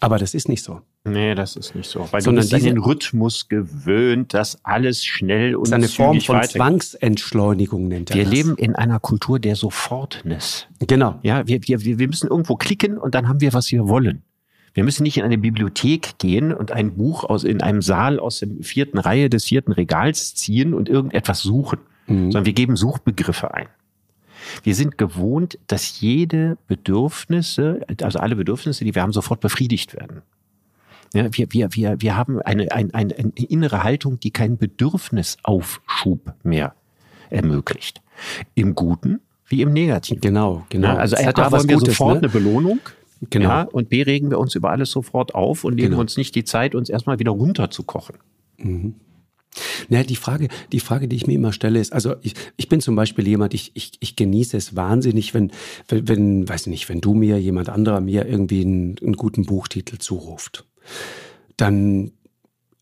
B: Aber das ist nicht so.
A: Nee, das ist nicht so. Weil Sondern du bist den Rhythmus gewöhnt, dass alles schnell und
B: das ist eine Form von weitergeht. Zwangsentschleunigung nennt
A: er Wir das. leben in einer Kultur der Sofortness.
B: Genau.
A: Ja, wir, wir, wir müssen irgendwo klicken und dann haben wir, was wir wollen. Wir müssen nicht in eine Bibliothek gehen und ein Buch aus in einem Saal aus der vierten Reihe des vierten Regals ziehen und irgendetwas suchen, mhm. sondern wir geben Suchbegriffe ein. Wir sind gewohnt, dass jede Bedürfnisse, also alle Bedürfnisse, die wir haben, sofort befriedigt werden. Ja, wir, wir, wir, wir haben eine, eine, eine, innere Haltung, die keinen Bedürfnisaufschub mehr ermöglicht. Im Guten wie im Negativen.
B: Genau, genau. Ja,
A: also A, wollen wir Gutes, sofort ne? eine Belohnung. Genau. Ja, und B, regen wir uns über alles sofort auf und nehmen genau. uns nicht die Zeit, uns erstmal wieder runterzukochen. Mhm.
B: Naja, die Frage, die Frage, die ich mir immer stelle, ist, also ich, ich bin zum Beispiel jemand, ich, ich, ich genieße es wahnsinnig, wenn, wenn, wenn, weiß nicht, wenn du mir, jemand anderer mir irgendwie einen, einen guten Buchtitel zuruft. Dann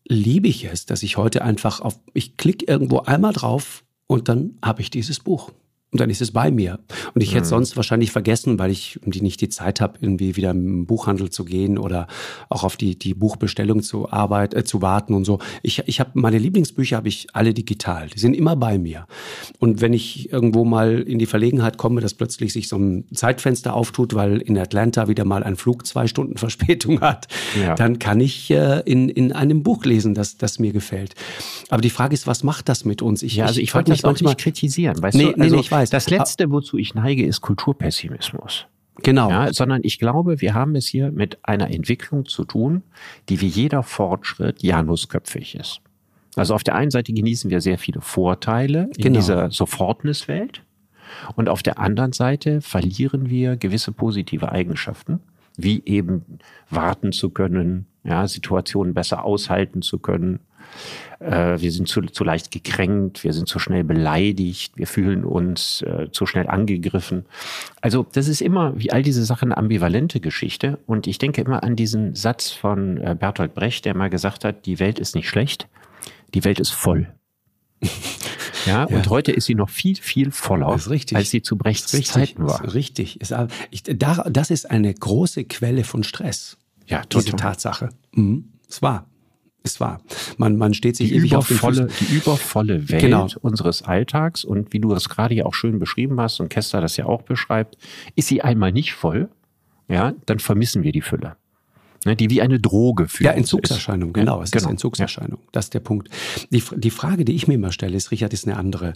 B: liebe ich es, dass ich heute einfach auf, ich klicke irgendwo einmal drauf und dann habe ich dieses Buch und dann ist es bei mir. Und ich hätte mhm. sonst wahrscheinlich vergessen, weil ich die nicht die Zeit habe, irgendwie wieder im Buchhandel zu gehen oder auch auf die, die Buchbestellung zu arbeit, äh, zu warten und so. Ich, ich habe meine Lieblingsbücher habe ich alle digital. Die sind immer bei mir. Und wenn ich irgendwo mal in die Verlegenheit komme, dass plötzlich sich so ein Zeitfenster auftut, weil in Atlanta wieder mal ein Flug zwei Stunden Verspätung hat, ja. dann kann ich äh, in, in einem Buch lesen, das, das mir gefällt. Aber die Frage ist, was macht das mit uns?
A: Ich, ja, also ich, ich wollte mich manchmal nicht kritisieren, weißt nee, du? Also, nee, nee, ich weiß weiß. Das Letzte, wozu ich neige, ist Kulturpessimismus.
B: Genau.
A: Ja, sondern ich glaube, wir haben es hier mit einer Entwicklung zu tun, die wie jeder Fortschritt janusköpfig ist. Also auf der einen Seite genießen wir sehr viele Vorteile in genau. dieser Sofortnesswelt und auf der anderen Seite verlieren wir gewisse positive Eigenschaften, wie eben warten zu können, ja, Situationen besser aushalten zu können, äh, wir sind zu, zu leicht gekränkt, wir sind zu schnell beleidigt, wir fühlen uns äh, zu schnell angegriffen. Also das ist immer, wie all diese Sachen, eine ambivalente Geschichte. Und ich denke immer an diesen Satz von äh, Bertolt Brecht, der mal gesagt hat, die Welt ist nicht schlecht, die Welt ist voll. Ja, ja, und heute ist sie noch viel, viel voller, als sie zu Brechts richtig, Zeiten war.
B: Richtig. Ist, ich, da, das ist eine große Quelle von Stress.
A: Ja,
B: total. diese Tatsache. Mhm. Es war. Es war. Man, man steht sich
A: die
B: ewig
A: übervolle, auf Die übervolle Welt genau. unseres Alltags und wie du das gerade ja auch schön beschrieben hast und Kester das ja auch beschreibt, ist sie einmal nicht voll, ja, dann vermissen wir die Fülle ne, die wie eine Droge
B: für Ja, Entzugserscheinung, ist. genau. Es genau. ist Entzugserscheinung. Ja. Das ist der Punkt. Die, die Frage, die ich mir immer stelle, ist, Richard, ist eine andere.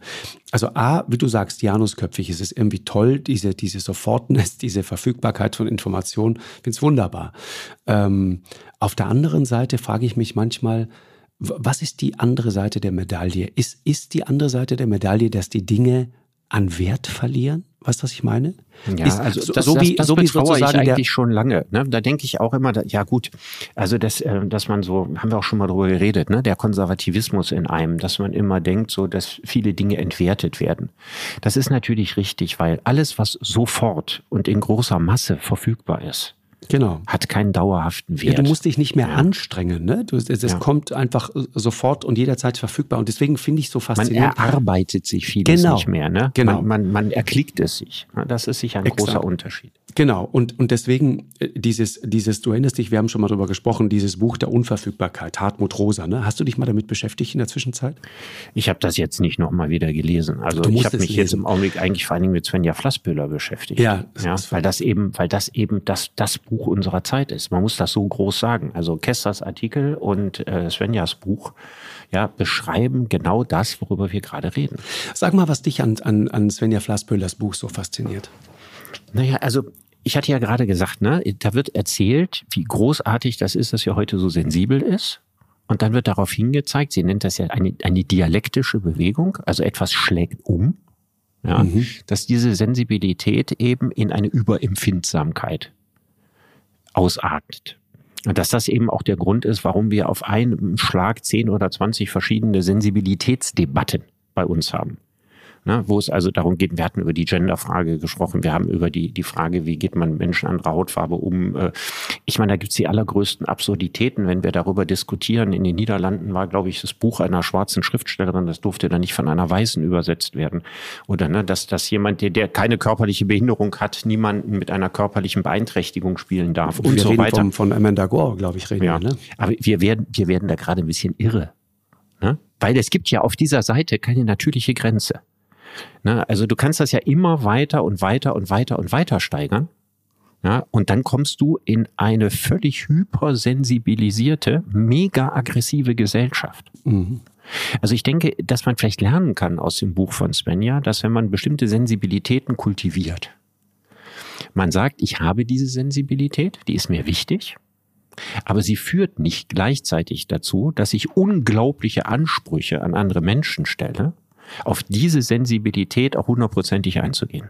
B: Also A, wie du sagst, Janusköpfig, es ist irgendwie toll, diese, diese Sofortness, diese Verfügbarkeit von Informationen. Ich finde es wunderbar. Ähm, auf der anderen Seite frage ich mich manchmal, was ist die andere Seite der Medaille? Ist, ist die andere Seite der Medaille, dass die Dinge an Wert verlieren? Weißt du, was ich meine?
A: Ja, ist, also so, das, so wie, das, das so wie sozusagen ich eigentlich schon lange. Ne? Da denke ich auch immer, da, ja gut, also das, äh, dass man so, haben wir auch schon mal drüber geredet, ne? der Konservativismus in einem, dass man immer denkt, so, dass viele Dinge entwertet werden. Das ist natürlich richtig, weil alles, was sofort und in großer Masse verfügbar ist,
B: Genau.
A: Hat keinen dauerhaften Wert.
B: Ja, du musst dich nicht mehr ja. anstrengen. Ne? Du, es ja. kommt einfach sofort und jederzeit verfügbar. Und deswegen finde ich so faszinierend.
A: Man erarbeitet sich vieles
B: genau.
A: nicht mehr. Ne?
B: Genau.
A: Man, man, man erklickt es sich. Das ist sicher ein Exakt. großer Unterschied.
B: Genau, und, und deswegen äh, dieses, dieses, du erinnerst dich, wir haben schon mal drüber gesprochen, dieses Buch der Unverfügbarkeit, Hartmut Rosa, ne? Hast du dich mal damit beschäftigt in der Zwischenzeit?
A: Ich habe das jetzt nicht nochmal wieder gelesen. Also ich habe mich lesen. jetzt im Augenblick eigentlich vor allen Dingen mit Svenja Flassbühler beschäftigt.
B: Ja,
A: ja weil das eben, weil das eben das, das Buch unserer Zeit ist. Man muss das so groß sagen. Also Kesters Artikel und äh, Svenjas Buch ja, beschreiben genau das, worüber wir gerade reden.
B: Sag mal, was dich an, an, an Svenja Flassbüllers Buch so fasziniert.
A: Naja, also ich hatte ja gerade gesagt, ne, da wird erzählt, wie großartig das ist, dass er heute so sensibel ist. Und dann wird darauf hingezeigt, sie nennt das ja eine, eine dialektische Bewegung, also etwas schlägt um, ja, mhm. dass diese Sensibilität eben in eine Überempfindsamkeit ausartet. Und dass das eben auch der Grund ist, warum wir auf einen Schlag zehn oder zwanzig verschiedene Sensibilitätsdebatten bei uns haben ne, wo es also darum geht, wir hatten über die Genderfrage gesprochen, wir haben über die, die Frage, wie geht man Menschen anderer Hautfarbe um. Äh, ich meine, da gibt's die allergrößten Absurditäten, wenn wir darüber diskutieren. In den Niederlanden war, glaube ich, das Buch einer schwarzen Schriftstellerin, das durfte dann nicht von einer Weißen übersetzt werden. Oder ne, dass, dass jemand, der, der keine körperliche Behinderung hat, niemanden mit einer körperlichen Beeinträchtigung spielen darf und
B: wir
A: so
B: reden
A: weiter.
B: Vom, von Amanda Gore, glaube ich, reden
A: ja.
B: wir. Ne?
A: Aber wir werden, wir werden da gerade ein bisschen irre. Ne? Weil es gibt ja auf dieser Seite keine natürliche Grenze. Ne? Also du kannst das ja immer weiter und weiter und weiter und weiter steigern. Ja, und dann kommst du in eine völlig hypersensibilisierte, mega aggressive Gesellschaft. Mhm. Also ich denke, dass man vielleicht lernen kann aus dem Buch von Svenja, dass wenn man bestimmte Sensibilitäten kultiviert, man sagt, ich habe diese Sensibilität, die ist mir wichtig, aber sie führt nicht gleichzeitig dazu, dass ich unglaubliche Ansprüche an andere Menschen stelle auf diese Sensibilität auch hundertprozentig einzugehen.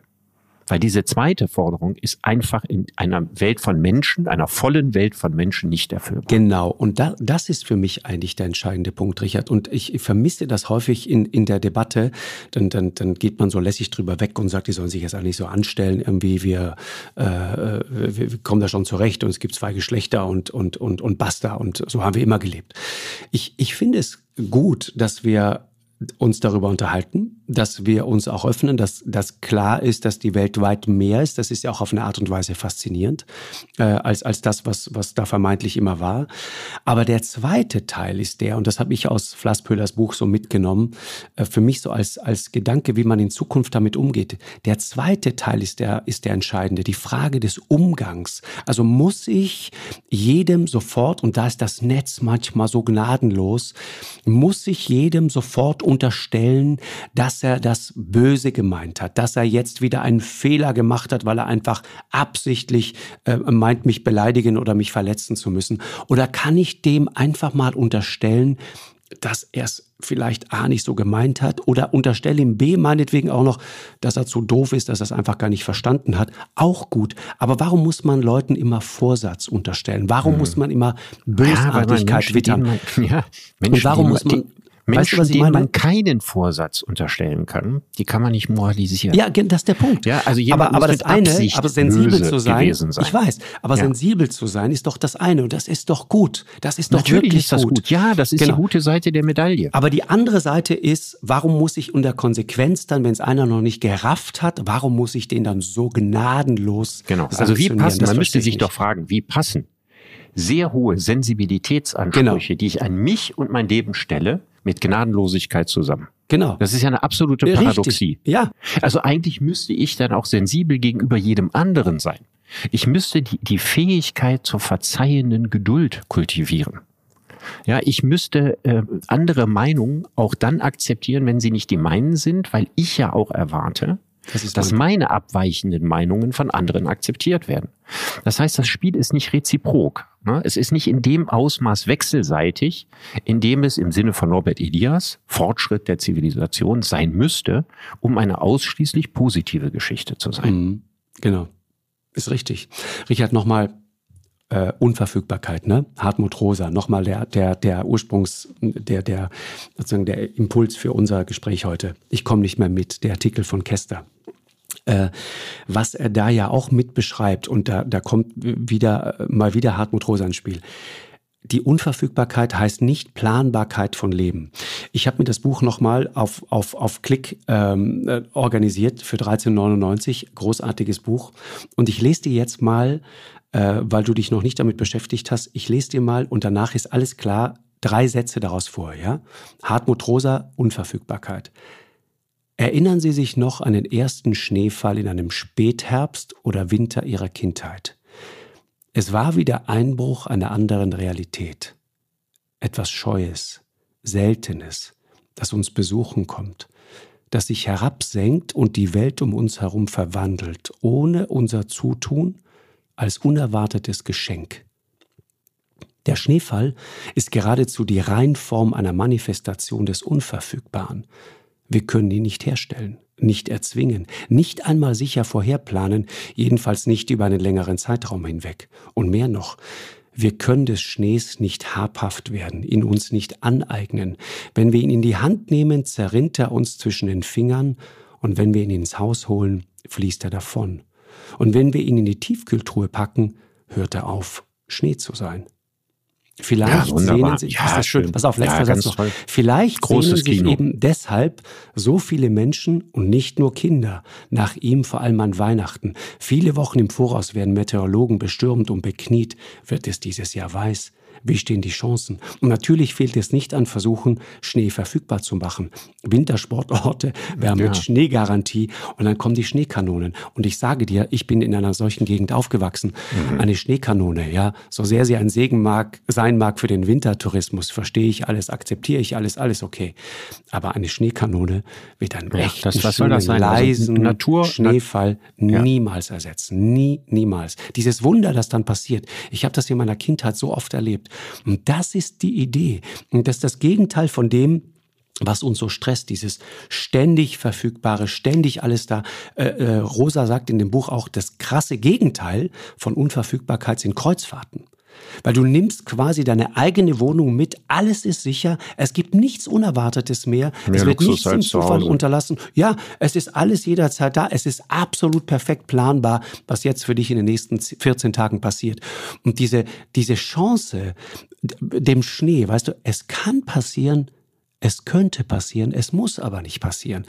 A: Weil diese zweite Forderung ist einfach in einer Welt von Menschen, einer vollen Welt von Menschen nicht erfüllbar.
B: Genau. Und da, das ist für mich eigentlich der entscheidende Punkt, Richard. Und ich vermisse das häufig in, in der Debatte. Dann, dann, dann geht man so lässig drüber weg und sagt, die sollen sich jetzt eigentlich so anstellen. Irgendwie wir, äh, wir, kommen da schon zurecht und es gibt zwei Geschlechter und, und, und, und basta. Und so haben wir immer gelebt. Ich, ich finde es gut, dass wir uns darüber unterhalten, dass wir uns auch öffnen, dass das klar ist, dass die Welt weit mehr ist. Das ist ja auch auf eine Art und Weise faszinierend, äh, als, als das, was, was da vermeintlich immer war. Aber der zweite Teil ist der, und das habe ich aus Flasspöhlers Buch so mitgenommen, äh, für mich so als, als Gedanke, wie man in Zukunft damit umgeht. Der zweite Teil ist der, ist der entscheidende, die Frage des Umgangs. Also muss ich jedem sofort, und da ist das Netz manchmal so gnadenlos, muss ich jedem sofort unterstellen, dass er das Böse gemeint hat, dass er jetzt wieder einen Fehler gemacht hat, weil er einfach absichtlich äh, meint, mich beleidigen oder mich verletzen zu müssen? Oder kann ich dem einfach mal unterstellen, dass er es vielleicht A nicht so gemeint hat oder unterstelle ihm B meinetwegen auch noch, dass er zu doof ist, dass er es einfach gar nicht verstanden hat. Auch gut. Aber warum muss man Leuten immer Vorsatz unterstellen? Warum hm. muss man immer Bösartigkeit ja, wittern?
A: Ja, Menschen, Und warum muss man Menschen, weißt du, denen man keinen Vorsatz unterstellen kann, die kann man nicht moralisieren.
B: Ja, das ist der Punkt.
A: Ja, also
B: aber, aber das eine, aber sensibel zu sein, sein, ich weiß, aber ja. sensibel zu sein ist doch das eine und das ist doch gut. Das ist doch Natürlich wirklich ist das gut. gut.
A: Ja, das ist genau. die gute Seite der Medaille.
B: Aber die andere Seite ist, warum muss ich unter Konsequenz dann, wenn es einer noch nicht gerafft hat, warum muss ich den dann so gnadenlos
A: Genau. Also wie passen? Das man müsste sich nicht. doch fragen, wie passen sehr hohe Sensibilitätsansprüche, genau. die ich an mich und mein Leben stelle, mit Gnadenlosigkeit zusammen.
B: Genau.
A: Das ist ja eine absolute Paradoxie.
B: Richtig. Ja.
A: Also eigentlich müsste ich dann auch sensibel gegenüber jedem anderen sein. Ich müsste die, die Fähigkeit zur verzeihenden Geduld kultivieren. Ja, ich müsste äh, andere Meinungen auch dann akzeptieren, wenn sie nicht die meinen sind, weil ich ja auch erwarte, das dass meine abweichenden Meinungen von anderen akzeptiert werden. Das heißt, das Spiel ist nicht reziprok. Ne? Es ist nicht in dem Ausmaß wechselseitig, in dem es im Sinne von Norbert Elias Fortschritt der Zivilisation sein müsste, um eine ausschließlich positive Geschichte zu sein. Mhm.
B: Genau. Ist richtig. Richard, nochmal äh, Unverfügbarkeit, ne? Hartmut Rosa, nochmal der, der, der Ursprungs, der, der, sozusagen der Impuls für unser Gespräch heute. Ich komme nicht mehr mit, der Artikel von Kester. Äh, was er da ja auch mit beschreibt, und da, da kommt wieder mal wieder Hartmut Rosa ins Spiel. die Unverfügbarkeit heißt nicht Planbarkeit von Leben. Ich habe mir das Buch nochmal auf, auf, auf Klick ähm, äh, organisiert für 13,99. Großartiges Buch. Und ich lese dir jetzt mal, äh, weil du dich noch nicht damit beschäftigt hast, ich lese dir mal und danach ist alles klar, drei Sätze daraus vor. Ja? Hartmut Rosa, Unverfügbarkeit. Erinnern Sie sich noch an den ersten Schneefall in einem Spätherbst oder Winter Ihrer Kindheit? Es war wie der Einbruch einer anderen Realität. Etwas Scheues, Seltenes, das uns besuchen kommt, das sich herabsenkt und die Welt um uns herum verwandelt, ohne unser Zutun, als unerwartetes Geschenk. Der Schneefall ist geradezu die Reinform einer Manifestation des Unverfügbaren. Wir können ihn nicht herstellen nicht erzwingen, nicht einmal sicher vorherplanen, jedenfalls nicht über einen längeren Zeitraum hinweg. Und mehr noch, wir können des Schnees nicht habhaft werden, ihn uns nicht aneignen. Wenn wir ihn in die Hand nehmen, zerrinnt er uns zwischen den Fingern, und wenn wir ihn ins Haus holen, fließt er davon. Und wenn wir ihn in die Tiefkühltruhe packen, hört er auf, Schnee zu sein. Vielleicht ja, sehnen sich, ja, das schön. Pass auf, letzter ja, Satz noch. Toll. Vielleicht Großes sehnen sich Kino. eben deshalb so viele Menschen und nicht nur Kinder nach ihm vor allem an Weihnachten. Viele Wochen im Voraus werden Meteorologen bestürmt und bekniet. Wird es dieses Jahr weiß? Wie stehen die Chancen? Und natürlich fehlt es nicht an Versuchen, Schnee verfügbar zu machen. Wintersportorte werden ja. mit Schneegarantie und dann kommen die Schneekanonen. Und ich sage dir, ich bin in einer solchen Gegend aufgewachsen. Mhm. Eine Schneekanone, ja, so sehr sie ein Segen mag, sein mag für den Wintertourismus, verstehe ich alles, akzeptiere ich alles, alles okay. Aber eine Schneekanone wird einen ja, echten, das, schönen, das also leisen also Natur, Schneefall ja. niemals ersetzen. Nie, niemals. Dieses Wunder, das dann passiert. Ich habe das in meiner Kindheit so oft erlebt. Und das ist die Idee. Und das ist das Gegenteil von dem, was uns so stresst, dieses ständig verfügbare, ständig alles da. Äh, äh, Rosa sagt in dem Buch auch, das krasse Gegenteil von Unverfügbarkeit sind Kreuzfahrten. Weil du nimmst quasi deine eigene Wohnung mit, alles ist sicher, es gibt nichts Unerwartetes mehr, mehr es wird Luxus nichts im Zufall unterlassen. Ja, es ist alles jederzeit da, es ist absolut perfekt planbar, was jetzt für dich in den nächsten 14 Tagen passiert. Und diese, diese Chance, dem Schnee, weißt du, es kann passieren, es könnte passieren, es muss aber nicht passieren.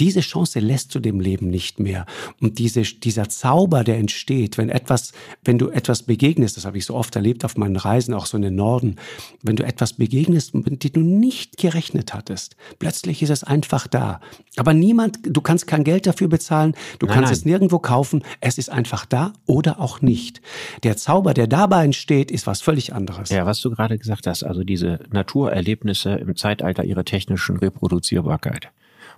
B: Diese Chance lässt du dem Leben nicht mehr. Und diese, dieser Zauber, der entsteht, wenn etwas, wenn du etwas begegnest, das habe ich so oft erlebt auf meinen Reisen, auch so in den Norden, wenn du etwas begegnest, mit dem du nicht gerechnet hattest, plötzlich ist es einfach da. Aber niemand, du kannst kein Geld dafür bezahlen, du nein, kannst nein. es nirgendwo kaufen, es ist einfach da oder auch nicht. Der Zauber, der dabei entsteht, ist was völlig anderes.
A: Ja, was du gerade gesagt hast, also diese Naturerlebnisse im Zeitalter ihrer technischen Reproduzierbarkeit.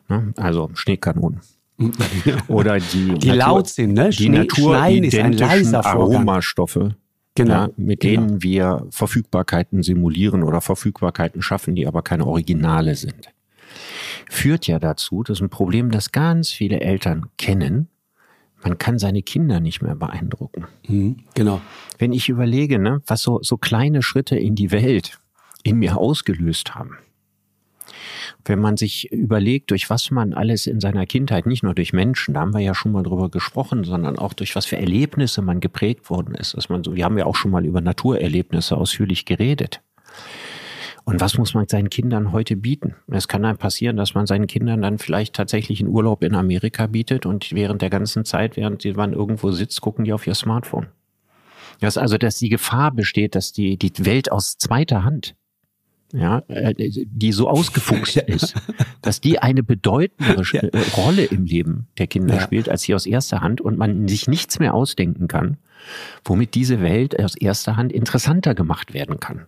A: Ne? Also Schneekanonen. Oder die,
B: die Natur, laut sind, ne?
A: Die naturidentischen Aromastoffe, genau. Ja, mit genau. denen wir Verfügbarkeiten simulieren oder Verfügbarkeiten schaffen, die aber keine Originale sind. Führt ja dazu, das ist ein Problem, das ganz viele Eltern kennen. Man kann seine Kinder nicht mehr beeindrucken.
B: Mhm, genau.
A: Wenn ich überlege, ne, was so, so kleine Schritte in die Welt in mir ausgelöst haben wenn man sich überlegt, durch was man alles in seiner Kindheit, nicht nur durch Menschen, da haben wir ja schon mal drüber gesprochen, sondern auch durch was für Erlebnisse man geprägt worden ist. Dass man so, wir haben ja auch schon mal über Naturerlebnisse ausführlich geredet. Und was muss man seinen Kindern heute bieten? Es kann dann passieren, dass man seinen Kindern dann vielleicht tatsächlich einen Urlaub in Amerika bietet und während der ganzen Zeit, während man irgendwo sitzt, gucken die auf ihr Smartphone. Das also, dass die Gefahr besteht, dass die, die Welt aus zweiter Hand ja, äh, die so ausgefuchst ist, dass die eine bedeutendere ja. Äh, Rolle im Leben der Kinder ja. spielt, als sie aus erster Hand und man sich nichts mehr ausdenken kann, womit diese Welt aus erster Hand interessanter gemacht werden kann.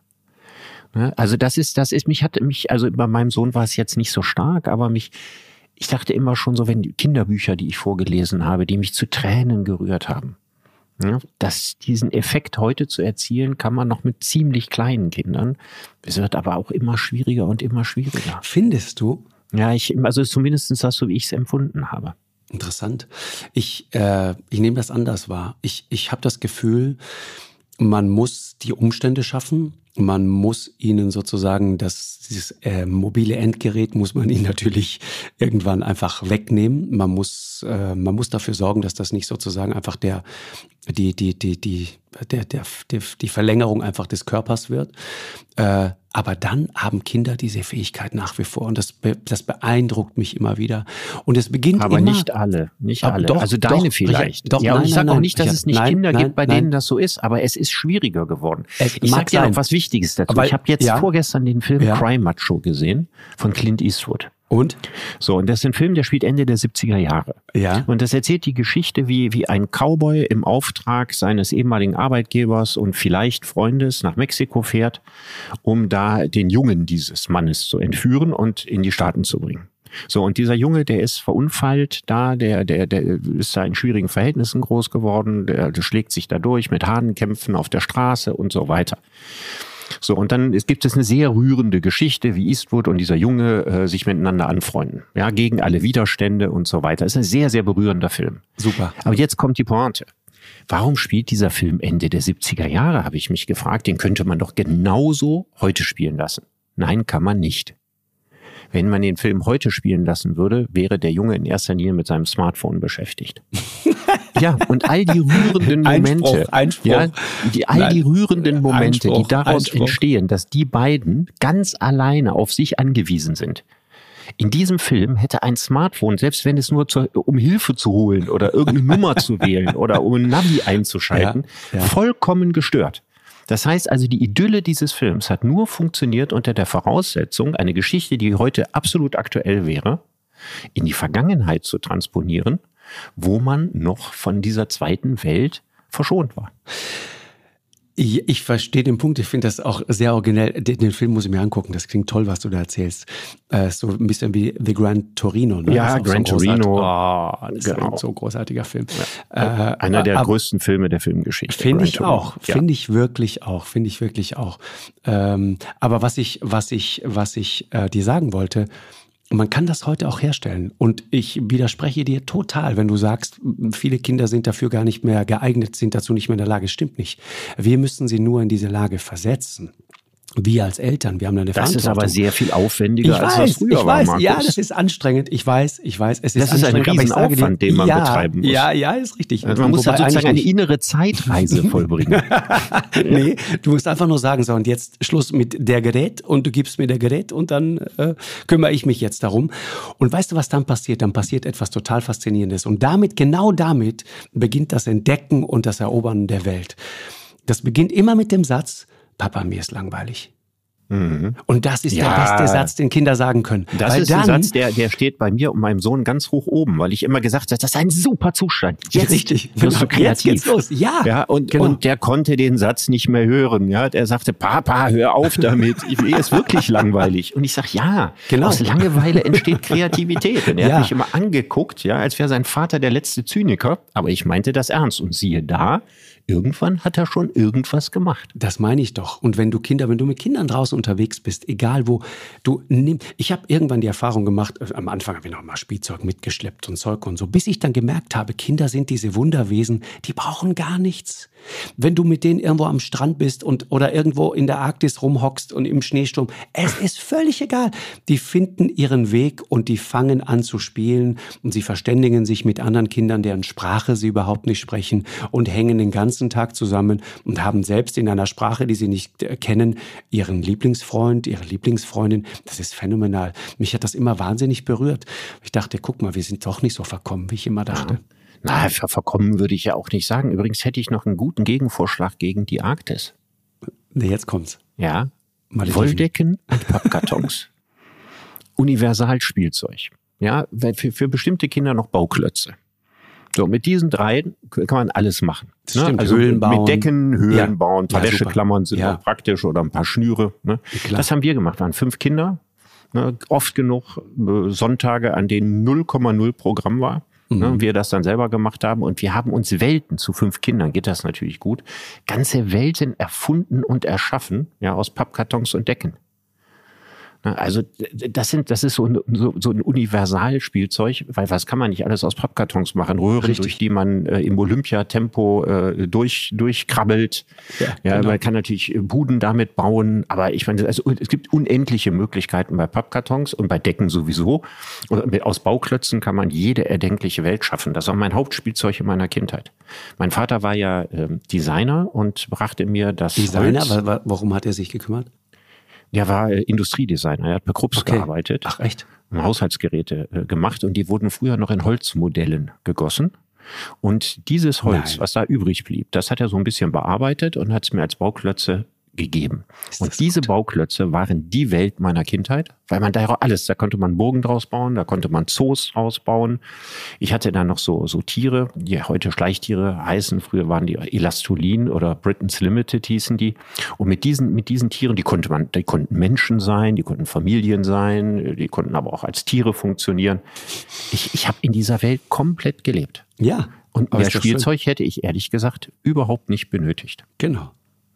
A: Also das ist, das ist, mich hat mich, also bei meinem Sohn war es jetzt nicht so stark, aber mich, ich dachte immer schon so, wenn die Kinderbücher, die ich vorgelesen habe, die mich zu Tränen gerührt haben. Ja, das, diesen Effekt heute zu erzielen, kann man noch mit ziemlich kleinen Kindern. Es wird aber auch immer schwieriger und immer schwieriger.
B: Findest du?
A: Ja, ich, also zumindest das, so wie ich es empfunden habe.
B: Interessant. Ich, äh, ich nehme das anders wahr. Ich, ich habe das Gefühl, man muss die Umstände schaffen. Man muss ihnen sozusagen das dieses äh, mobile Endgerät muss man ihnen natürlich irgendwann einfach wegnehmen. Man muss äh, man muss dafür sorgen, dass das nicht sozusagen einfach der die die die die der, der, der, die Verlängerung einfach des Körpers wird. Äh, aber dann haben Kinder diese Fähigkeit nach wie vor und das, das beeindruckt mich immer wieder. Und es beginnt
A: aber
B: immer,
A: nicht alle, nicht alle.
B: Doch,
A: also deine
B: doch,
A: vielleicht.
B: Doch,
A: ja,
B: nein,
A: ich sage auch nicht, dass es nicht
B: Nein,
A: Kinder
B: nein,
A: gibt, bei denen das so ist, aber es ist schwieriger geworden.
B: Es
A: ich
B: mag
A: sag dir noch was Wichtiges dazu.
B: Aber-
A: ich habe jetzt
B: ja.
A: vorgestern den Film
B: Ja.
A: Crime Macho gesehen von Clint Eastwood.
B: Und?
A: So, und das ist ein Film, der spielt Ende der 70er Jahre.
B: Ja.
A: Und das erzählt die Geschichte, wie, wie ein Cowboy im Auftrag seines ehemaligen Arbeitgebers und vielleicht Freundes nach Mexiko fährt, um da den Jungen dieses Mannes zu entführen und in die Staaten zu bringen. So, und dieser Junge, der ist verunfallt da, der, der, der ist da in schwierigen Verhältnissen groß geworden, der, der schlägt sich da durch mit Hahnenkämpfen auf der Straße und so weiter. So, und dann es gibt es eine sehr rührende Geschichte, wie Eastwood und dieser Junge äh, sich miteinander anfreunden. Ja, gegen alle Widerstände und so weiter. Es ist ein sehr, sehr berührender Film.
B: Super.
A: Aber jetzt kommt die Pointe. Warum spielt dieser Film Ende der 70er Jahre, habe ich mich gefragt. Den könnte man doch genauso heute spielen lassen. Nein, kann man nicht. Wenn man den Film heute spielen lassen würde, wäre der Junge in erster Linie mit seinem Smartphone beschäftigt. ja, und all die rührenden
B: Einspruch,
A: Momente,
B: Einspruch.
A: ja, die, all die
B: Nein.
A: rührenden Momente,
B: Einspruch,
A: die daraus
B: Einspruch.
A: entstehen, dass die beiden ganz alleine auf sich angewiesen sind. In diesem Film hätte ein Smartphone, selbst wenn es nur zur, um Hilfe zu holen oder irgendeine Nummer zu wählen oder um ein Navi einzuschalten,
B: Ja, ja.
A: vollkommen gestört. Das heißt also, die Idylle dieses Films hat nur funktioniert unter der Voraussetzung, eine Geschichte, die heute absolut aktuell wäre, in die Vergangenheit zu transponieren, wo man noch von dieser zweiten Welt verschont war.
B: Ich, verstehe den Punkt. Ich finde das auch sehr originell. Den, den Film muss ich mir angucken. Das klingt toll, was du da erzählst. Äh, so ein bisschen wie The Grand Torino. Ne?
A: Ja,
B: Das ist auch
A: Gran
B: so
A: Torino.
B: Oh, das ist
A: Genau.
B: ein so großartiger Film. Äh,
A: Einer der
B: aber-
A: größten Filme der Filmgeschichte.
B: Finde ich
A: Torino.
B: auch.
A: Ja.
B: Finde ich wirklich auch. Finde ich wirklich auch. Ähm, aber was ich, was ich, was ich äh, dir sagen wollte, man kann das heute auch herstellen. Und ich widerspreche dir total, wenn du sagst, viele Kinder sind dafür gar nicht mehr geeignet, sind dazu nicht mehr in der Lage. Stimmt nicht. Wir müssen sie nur in diese Lage versetzen. Wir als Eltern, wir haben da eine
A: Das ist
B: Verantwortung.
A: aber sehr viel aufwendiger,
B: ich
A: als
B: weiß,
A: das früher
B: ich weiß,
A: war,
B: ja,
A: Markus.
B: das ist anstrengend. Ich weiß, ich weiß, es ist
A: Das ist ein Riesenaufwand, den man
B: ja,
A: betreiben muss.
B: Ja, ja, ist richtig.
A: also man muss da sozusagen eine innere Zeitreise vollbringen.
B: nee, du musst einfach nur sagen, so, und jetzt Schluss mit der Gerät und du gibst mir der Gerät und dann äh, kümmere ich mich jetzt darum. Und weißt du, was dann passiert? Dann passiert etwas total Faszinierendes. Und damit, genau damit, beginnt das Entdecken und das Erobern der Welt. Das beginnt immer mit dem Satz, Papa, mir ist langweilig. Und das ist
A: Ja.
B: der beste Satz, den Kinder sagen können.
A: Das
B: Weil
A: ist
B: dann,
A: ein Satz, der, der steht bei mir und meinem Sohn ganz hoch oben, weil ich immer gesagt habe, das ist ein super Zustand. Jetzt
B: Richtig,
A: wirst
B: genau.
A: du kreativ.
B: Jetzt geht's los. Ja,
A: ja und,
B: genau.
A: und der konnte den Satz nicht mehr hören. Ja, der sagte, Papa, hör auf damit. Ich, mir ist wirklich langweilig. Und ich sag, ja,
B: Genau.
A: aus Langeweile entsteht Kreativität. Und er
B: Ja.
A: hat mich immer angeguckt, ja, als wäre sein Vater der letzte Zyniker. Aber ich meinte das ernst. Und siehe da, irgendwann hat er schon irgendwas gemacht.
B: Das meine ich doch. Und wenn du Kinder, wenn du mit Kindern draußen unterwegs bist, egal wo, du nimm, ich habe irgendwann die Erfahrung gemacht, äh, am Anfang habe ich noch mal Spielzeug mitgeschleppt und Zeug und so, bis ich dann gemerkt habe, Kinder sind diese Wunderwesen, die brauchen gar nichts. Wenn du mit denen irgendwo am Strand bist und oder irgendwo in der Arktis rumhockst und im Schneesturm, es ist völlig egal. Die finden ihren Weg und die fangen an zu spielen und sie verständigen sich mit anderen Kindern, deren Sprache sie überhaupt nicht sprechen und hängen den ganzen Tag zusammen und haben selbst in einer Sprache, die sie nicht äh, kennen, ihren Lieblingsfreund, ihre Lieblingsfreundin. Das ist phänomenal. Mich hat das immer wahnsinnig berührt. Ich dachte, guck mal, wir sind doch nicht so verkommen, wie ich immer dachte.
A: Na, ver verkommen würde ich ja auch nicht sagen. Übrigens hätte ich noch einen guten Gegenvorschlag gegen die Arktis.
B: Nee, jetzt kommt's.
A: Ja, Wolldecken und Pappkartons. Universalspielzeug. Ja, für, für bestimmte Kinder noch Bauklötze. So, mit diesen drei kann man alles machen.
B: Das stimmt,
A: also
B: Höhlen bauen.
A: mit Decken, Höhlen
B: Ja.
A: bauen, paar
B: Ja,
A: sind
B: Ja.
A: auch praktisch oder ein paar Schnüre. Ne? Das haben wir gemacht. waren fünf Kinder. Ne? Oft genug äh, Sonntage, an denen 0,0 Programm war.
B: Mhm.
A: Ne? und Wir das dann selber gemacht haben. Und wir haben uns Welten zu fünf Kindern, geht das natürlich gut, ganze Welten erfunden und erschaffen, ja, aus Pappkartons und Decken. Ne, also das sind, das ist so ein, so, so ein Universalspielzeug, weil was kann man nicht alles aus Pappkartons machen? Röhren, Richtig. durch die man äh, im Olympiatempo äh, durch, durchkrabbelt. Ja, ja genau. man kann natürlich Buden damit bauen, aber ich meine, also, es gibt unendliche Möglichkeiten bei Pappkartons und bei Decken sowieso. Und aus Bauklötzen kann man jede erdenkliche Welt schaffen. Das war mein Hauptspielzeug in meiner Kindheit. Mein Vater war ja äh, Designer und brachte mir das.
B: Designer? Holz. Warum hat er sich gekümmert?
A: Der war Industriedesigner, er hat bei Krups okay. gearbeitet.
B: Ach echt?
A: Haushaltsgeräte äh, gemacht und die wurden früher noch in Holzmodellen gegossen. Und dieses Holz, Nein. was da übrig blieb, das hat er so ein bisschen bearbeitet und hat es mir als Bauklötze gegeben. Und diese gut. Bauklötze waren die Welt meiner Kindheit, weil man da ja alles, da konnte man Burgen draus bauen, da konnte man Zoos ausbauen. Ich hatte da noch so, so Tiere, die heute Schleichtiere heißen, früher waren die Elastolin oder Britain's Limited hießen die. Und mit diesen, mit diesen Tieren, die konnte man, die konnten Menschen sein, die konnten Familien sein, die konnten aber auch als Tiere funktionieren. Ich, ich habe in dieser Welt komplett gelebt.
B: Ja.
A: Und mehr Spielzeug hätte ich ehrlich gesagt überhaupt nicht benötigt.
B: Genau.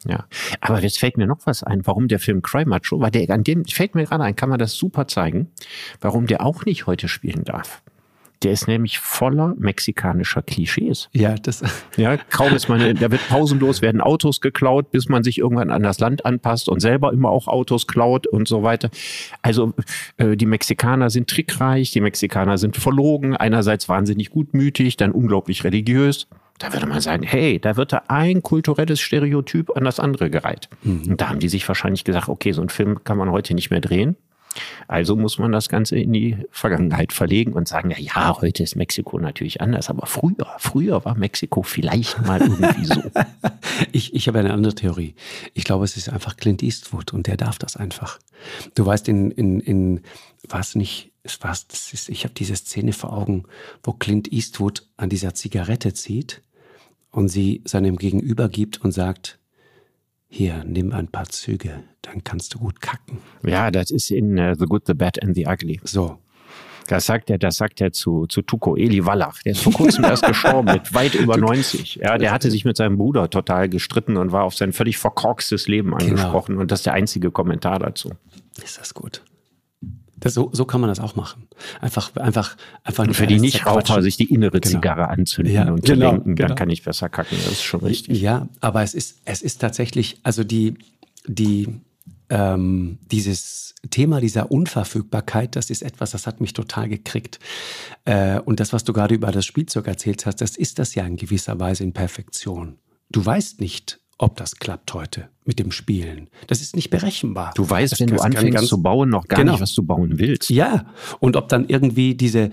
A: Ja, aber jetzt fällt mir noch was ein, warum der Film Cry Macho, weil der an dem fällt mir gerade ein, kann man das super zeigen, warum der auch nicht heute spielen darf. Der ist nämlich voller mexikanischer Klischees.
B: Ja, das.
A: Ja, kaum ist man, da wird pausenlos werden Autos geklaut, bis man sich irgendwann an das Land anpasst und selber immer auch Autos klaut und so weiter. Also äh, die Mexikaner sind trickreich, die Mexikaner sind verlogen, einerseits wahnsinnig gutmütig, dann unglaublich religiös. Da würde man sagen, hey, da wird da ein kulturelles Stereotyp an das andere gereiht. Mhm. Und da haben die sich wahrscheinlich gesagt, okay, so einen Film kann man heute nicht mehr drehen. Also muss man das Ganze in die Vergangenheit verlegen und sagen, ja, ja, heute ist Mexiko natürlich anders, aber früher, früher war Mexiko vielleicht mal irgendwie so.
B: ich, ich habe eine andere Theorie. Ich glaube, es ist einfach Clint Eastwood und der darf das einfach. Du weißt, in, in, in was nicht, es war, das ist, ich habe diese Szene vor Augen, wo Clint Eastwood an dieser Zigarette zieht und sie seinem Gegenüber gibt und sagt, hier, nimm ein paar Züge, dann kannst du gut kacken.
A: Ja, das ist in uh, The Good, The Bad and The Ugly.
B: So.
A: Das sagt er, das sagt er zu, zu Tuko, Eli Wallach. Der ist vor kurzem erst gestorben, mit weit über 90. Ja, der hatte sich mit seinem Bruder total gestritten und war auf sein völlig verkorkstes Leben genau. angesprochen. Genau. Und das ist der einzige Kommentar dazu.
B: Ist das gut. Das, so, so kann man das auch machen. Einfach, einfach, einfach.
A: für die Nichtraucher sich die innere genau. Zigarre anzünden ja, und genau, denken, genau. dann kann ich besser kacken. Das ist schon richtig.
B: Ja, aber es ist, es ist tatsächlich, also die, die, ähm, dieses Thema dieser Unverfügbarkeit, das ist etwas, das hat mich total gekriegt. Äh, und das, was du gerade über das Spielzeug erzählt hast, das ist das ja in gewisser Weise in Perfektion. Du weißt nicht, ob das klappt heute mit dem Spielen. Das ist nicht berechenbar.
A: Du weißt, das wenn du anfängst zu bauen, noch gar genau. nicht, was du bauen willst.
B: Ja, und ob dann irgendwie diese,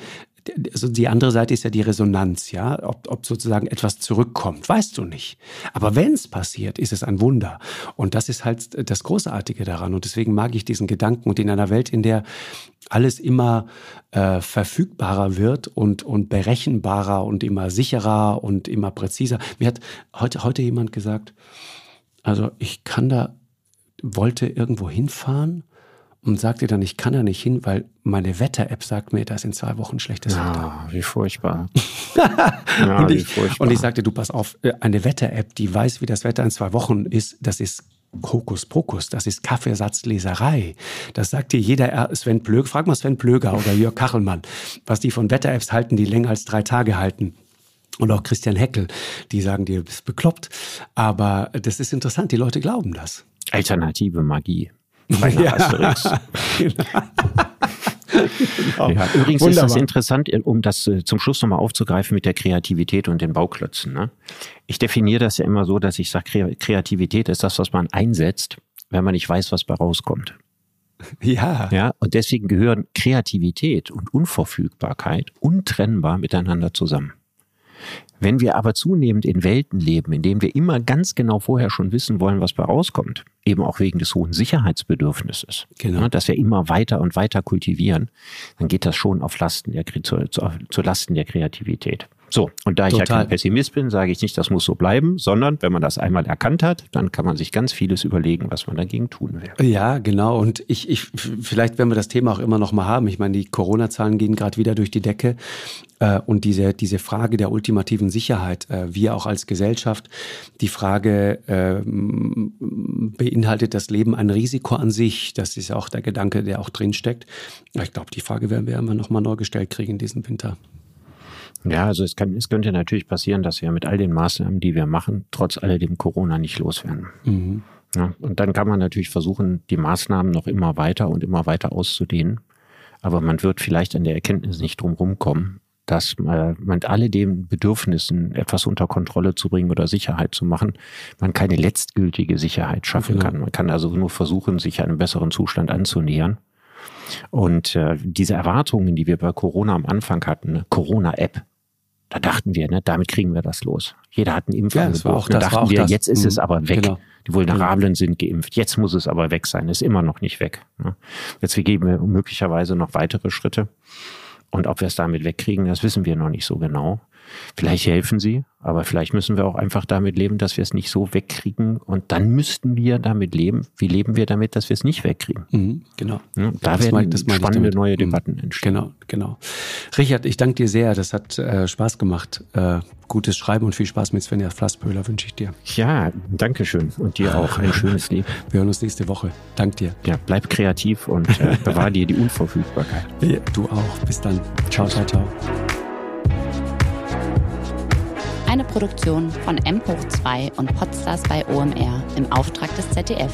B: also die andere Seite ist ja die Resonanz, ja, ob, ob sozusagen etwas zurückkommt, weißt du nicht. Aber wenn es passiert, ist es ein Wunder. Und das ist halt das Großartige daran. Und deswegen mag ich diesen Gedanken. Und in einer Welt, in der alles immer äh, verfügbarer wird und, und berechenbarer und immer sicherer und immer präziser. Mir hat heute, heute jemand gesagt, also ich kann da, wollte irgendwo hinfahren und sagte dann, ich kann da nicht hin, weil meine Wetter-App sagt mir, da ist in zwei Wochen schlechtes
A: ja, Wetter. Wie furchtbar.
B: ja, und, ich, wie furchtbar. und ich sagte, du pass auf, äh, eine Wetter-App, die weiß, wie das Wetter in zwei Wochen ist, das ist Hokuspokus, das ist Kaffeesatzleserei. Das sagt dir jeder Sven Plöger, frag mal Sven Plöger oder Jörg Kachelmann, was die von Wetter-Apps halten, die länger als drei Tage halten. Und auch Christian Heckel, die sagen dir, du bist bekloppt. Aber das ist interessant, die Leute glauben das.
A: Alternative Magie bei ja. Asterix. genau. ja, übrigens Wunderbar. ist das interessant, um das äh, zum Schluss nochmal aufzugreifen mit der Kreativität und den Bauklötzen. Ne? Ich definiere das ja immer so, dass ich sage, Kreativität ist das, was man einsetzt, wenn man nicht weiß, was bei rauskommt.
B: Ja.
A: Ja, und deswegen gehören Kreativität und Unverfügbarkeit untrennbar miteinander zusammen. Wenn wir aber zunehmend in Welten leben, in denen wir immer ganz genau vorher schon wissen wollen, was bei rauskommt, eben auch wegen des hohen Sicherheitsbedürfnisses, genau. dass wir immer weiter und weiter kultivieren, dann geht das schon auf Lasten der, zu, zu, zu Lasten der Kreativität. So, und da ich Total. ja kein Pessimist bin, sage ich nicht, das muss so bleiben, sondern wenn man das einmal erkannt hat, dann kann man sich ganz vieles überlegen, was man dagegen tun will.
B: Ja, genau. Und ich, ich vielleicht werden wir das Thema auch immer noch mal haben. Ich meine, die Corona-Zahlen gehen gerade wieder durch die Decke. Äh, und diese, diese Frage der ultimativen Sicherheit, äh, wir auch als Gesellschaft, die Frage, äh, beinhaltet das Leben ein Risiko an sich? Das ist auch der Gedanke, der auch drinsteckt. Ich glaube, die Frage werden wir immer noch mal neu gestellt kriegen in diesem Winter.
A: Ja, also es, kann, es könnte natürlich passieren, dass wir mit all den Maßnahmen, die wir machen, trotz alledem Corona nicht loswerden. Mhm. Ja, und dann kann man natürlich versuchen, die Maßnahmen noch immer weiter und immer weiter auszudehnen. Aber man wird vielleicht an der Erkenntnis nicht drum kommen, dass man mit alledem Bedürfnissen etwas unter Kontrolle zu bringen oder Sicherheit zu machen, man keine letztgültige Sicherheit schaffen genau. kann. Man kann also nur versuchen, sich einem besseren Zustand anzunähern. Und äh, diese Erwartungen, die wir bei Corona am Anfang hatten, Corona-App, da dachten wir, ne, damit kriegen wir das los. Jeder hat einen Impfangebot. Ja, auch, da dachten wir, das. jetzt ist es mhm. aber weg. Genau. Die Vulnerablen sind geimpft. Jetzt muss es aber weg sein. Ist immer noch nicht weg. Ne? Jetzt geben wir möglicherweise noch weitere Schritte. Und ob wir es damit wegkriegen, das wissen wir noch nicht so genau. Vielleicht helfen sie, aber vielleicht müssen wir auch einfach damit leben, dass wir es nicht so wegkriegen. Und dann müssten wir damit leben. Wie leben wir damit, dass wir es nicht wegkriegen?
B: Mhm, genau.
A: Ja, da das werden mein, spannende neue mhm. Debatten entstehen.
B: Genau, genau. Richard, ich danke dir sehr. Das hat äh, Spaß gemacht. Äh, gutes Schreiben und viel Spaß mit Svenja Flasspöhler wünsche ich dir.
A: Ja, danke schön. Und dir auch ein schönes Leben.
B: Wir hören uns nächste Woche. Dank dir.
A: Ja, bleib kreativ und äh, bewahr dir die Unverfügbarkeit.
B: Ja, du auch. Bis dann. Ciao, ciao, ciao.
C: Eine Produktion von M2 und Podstars bei OMR im Auftrag des ZDF.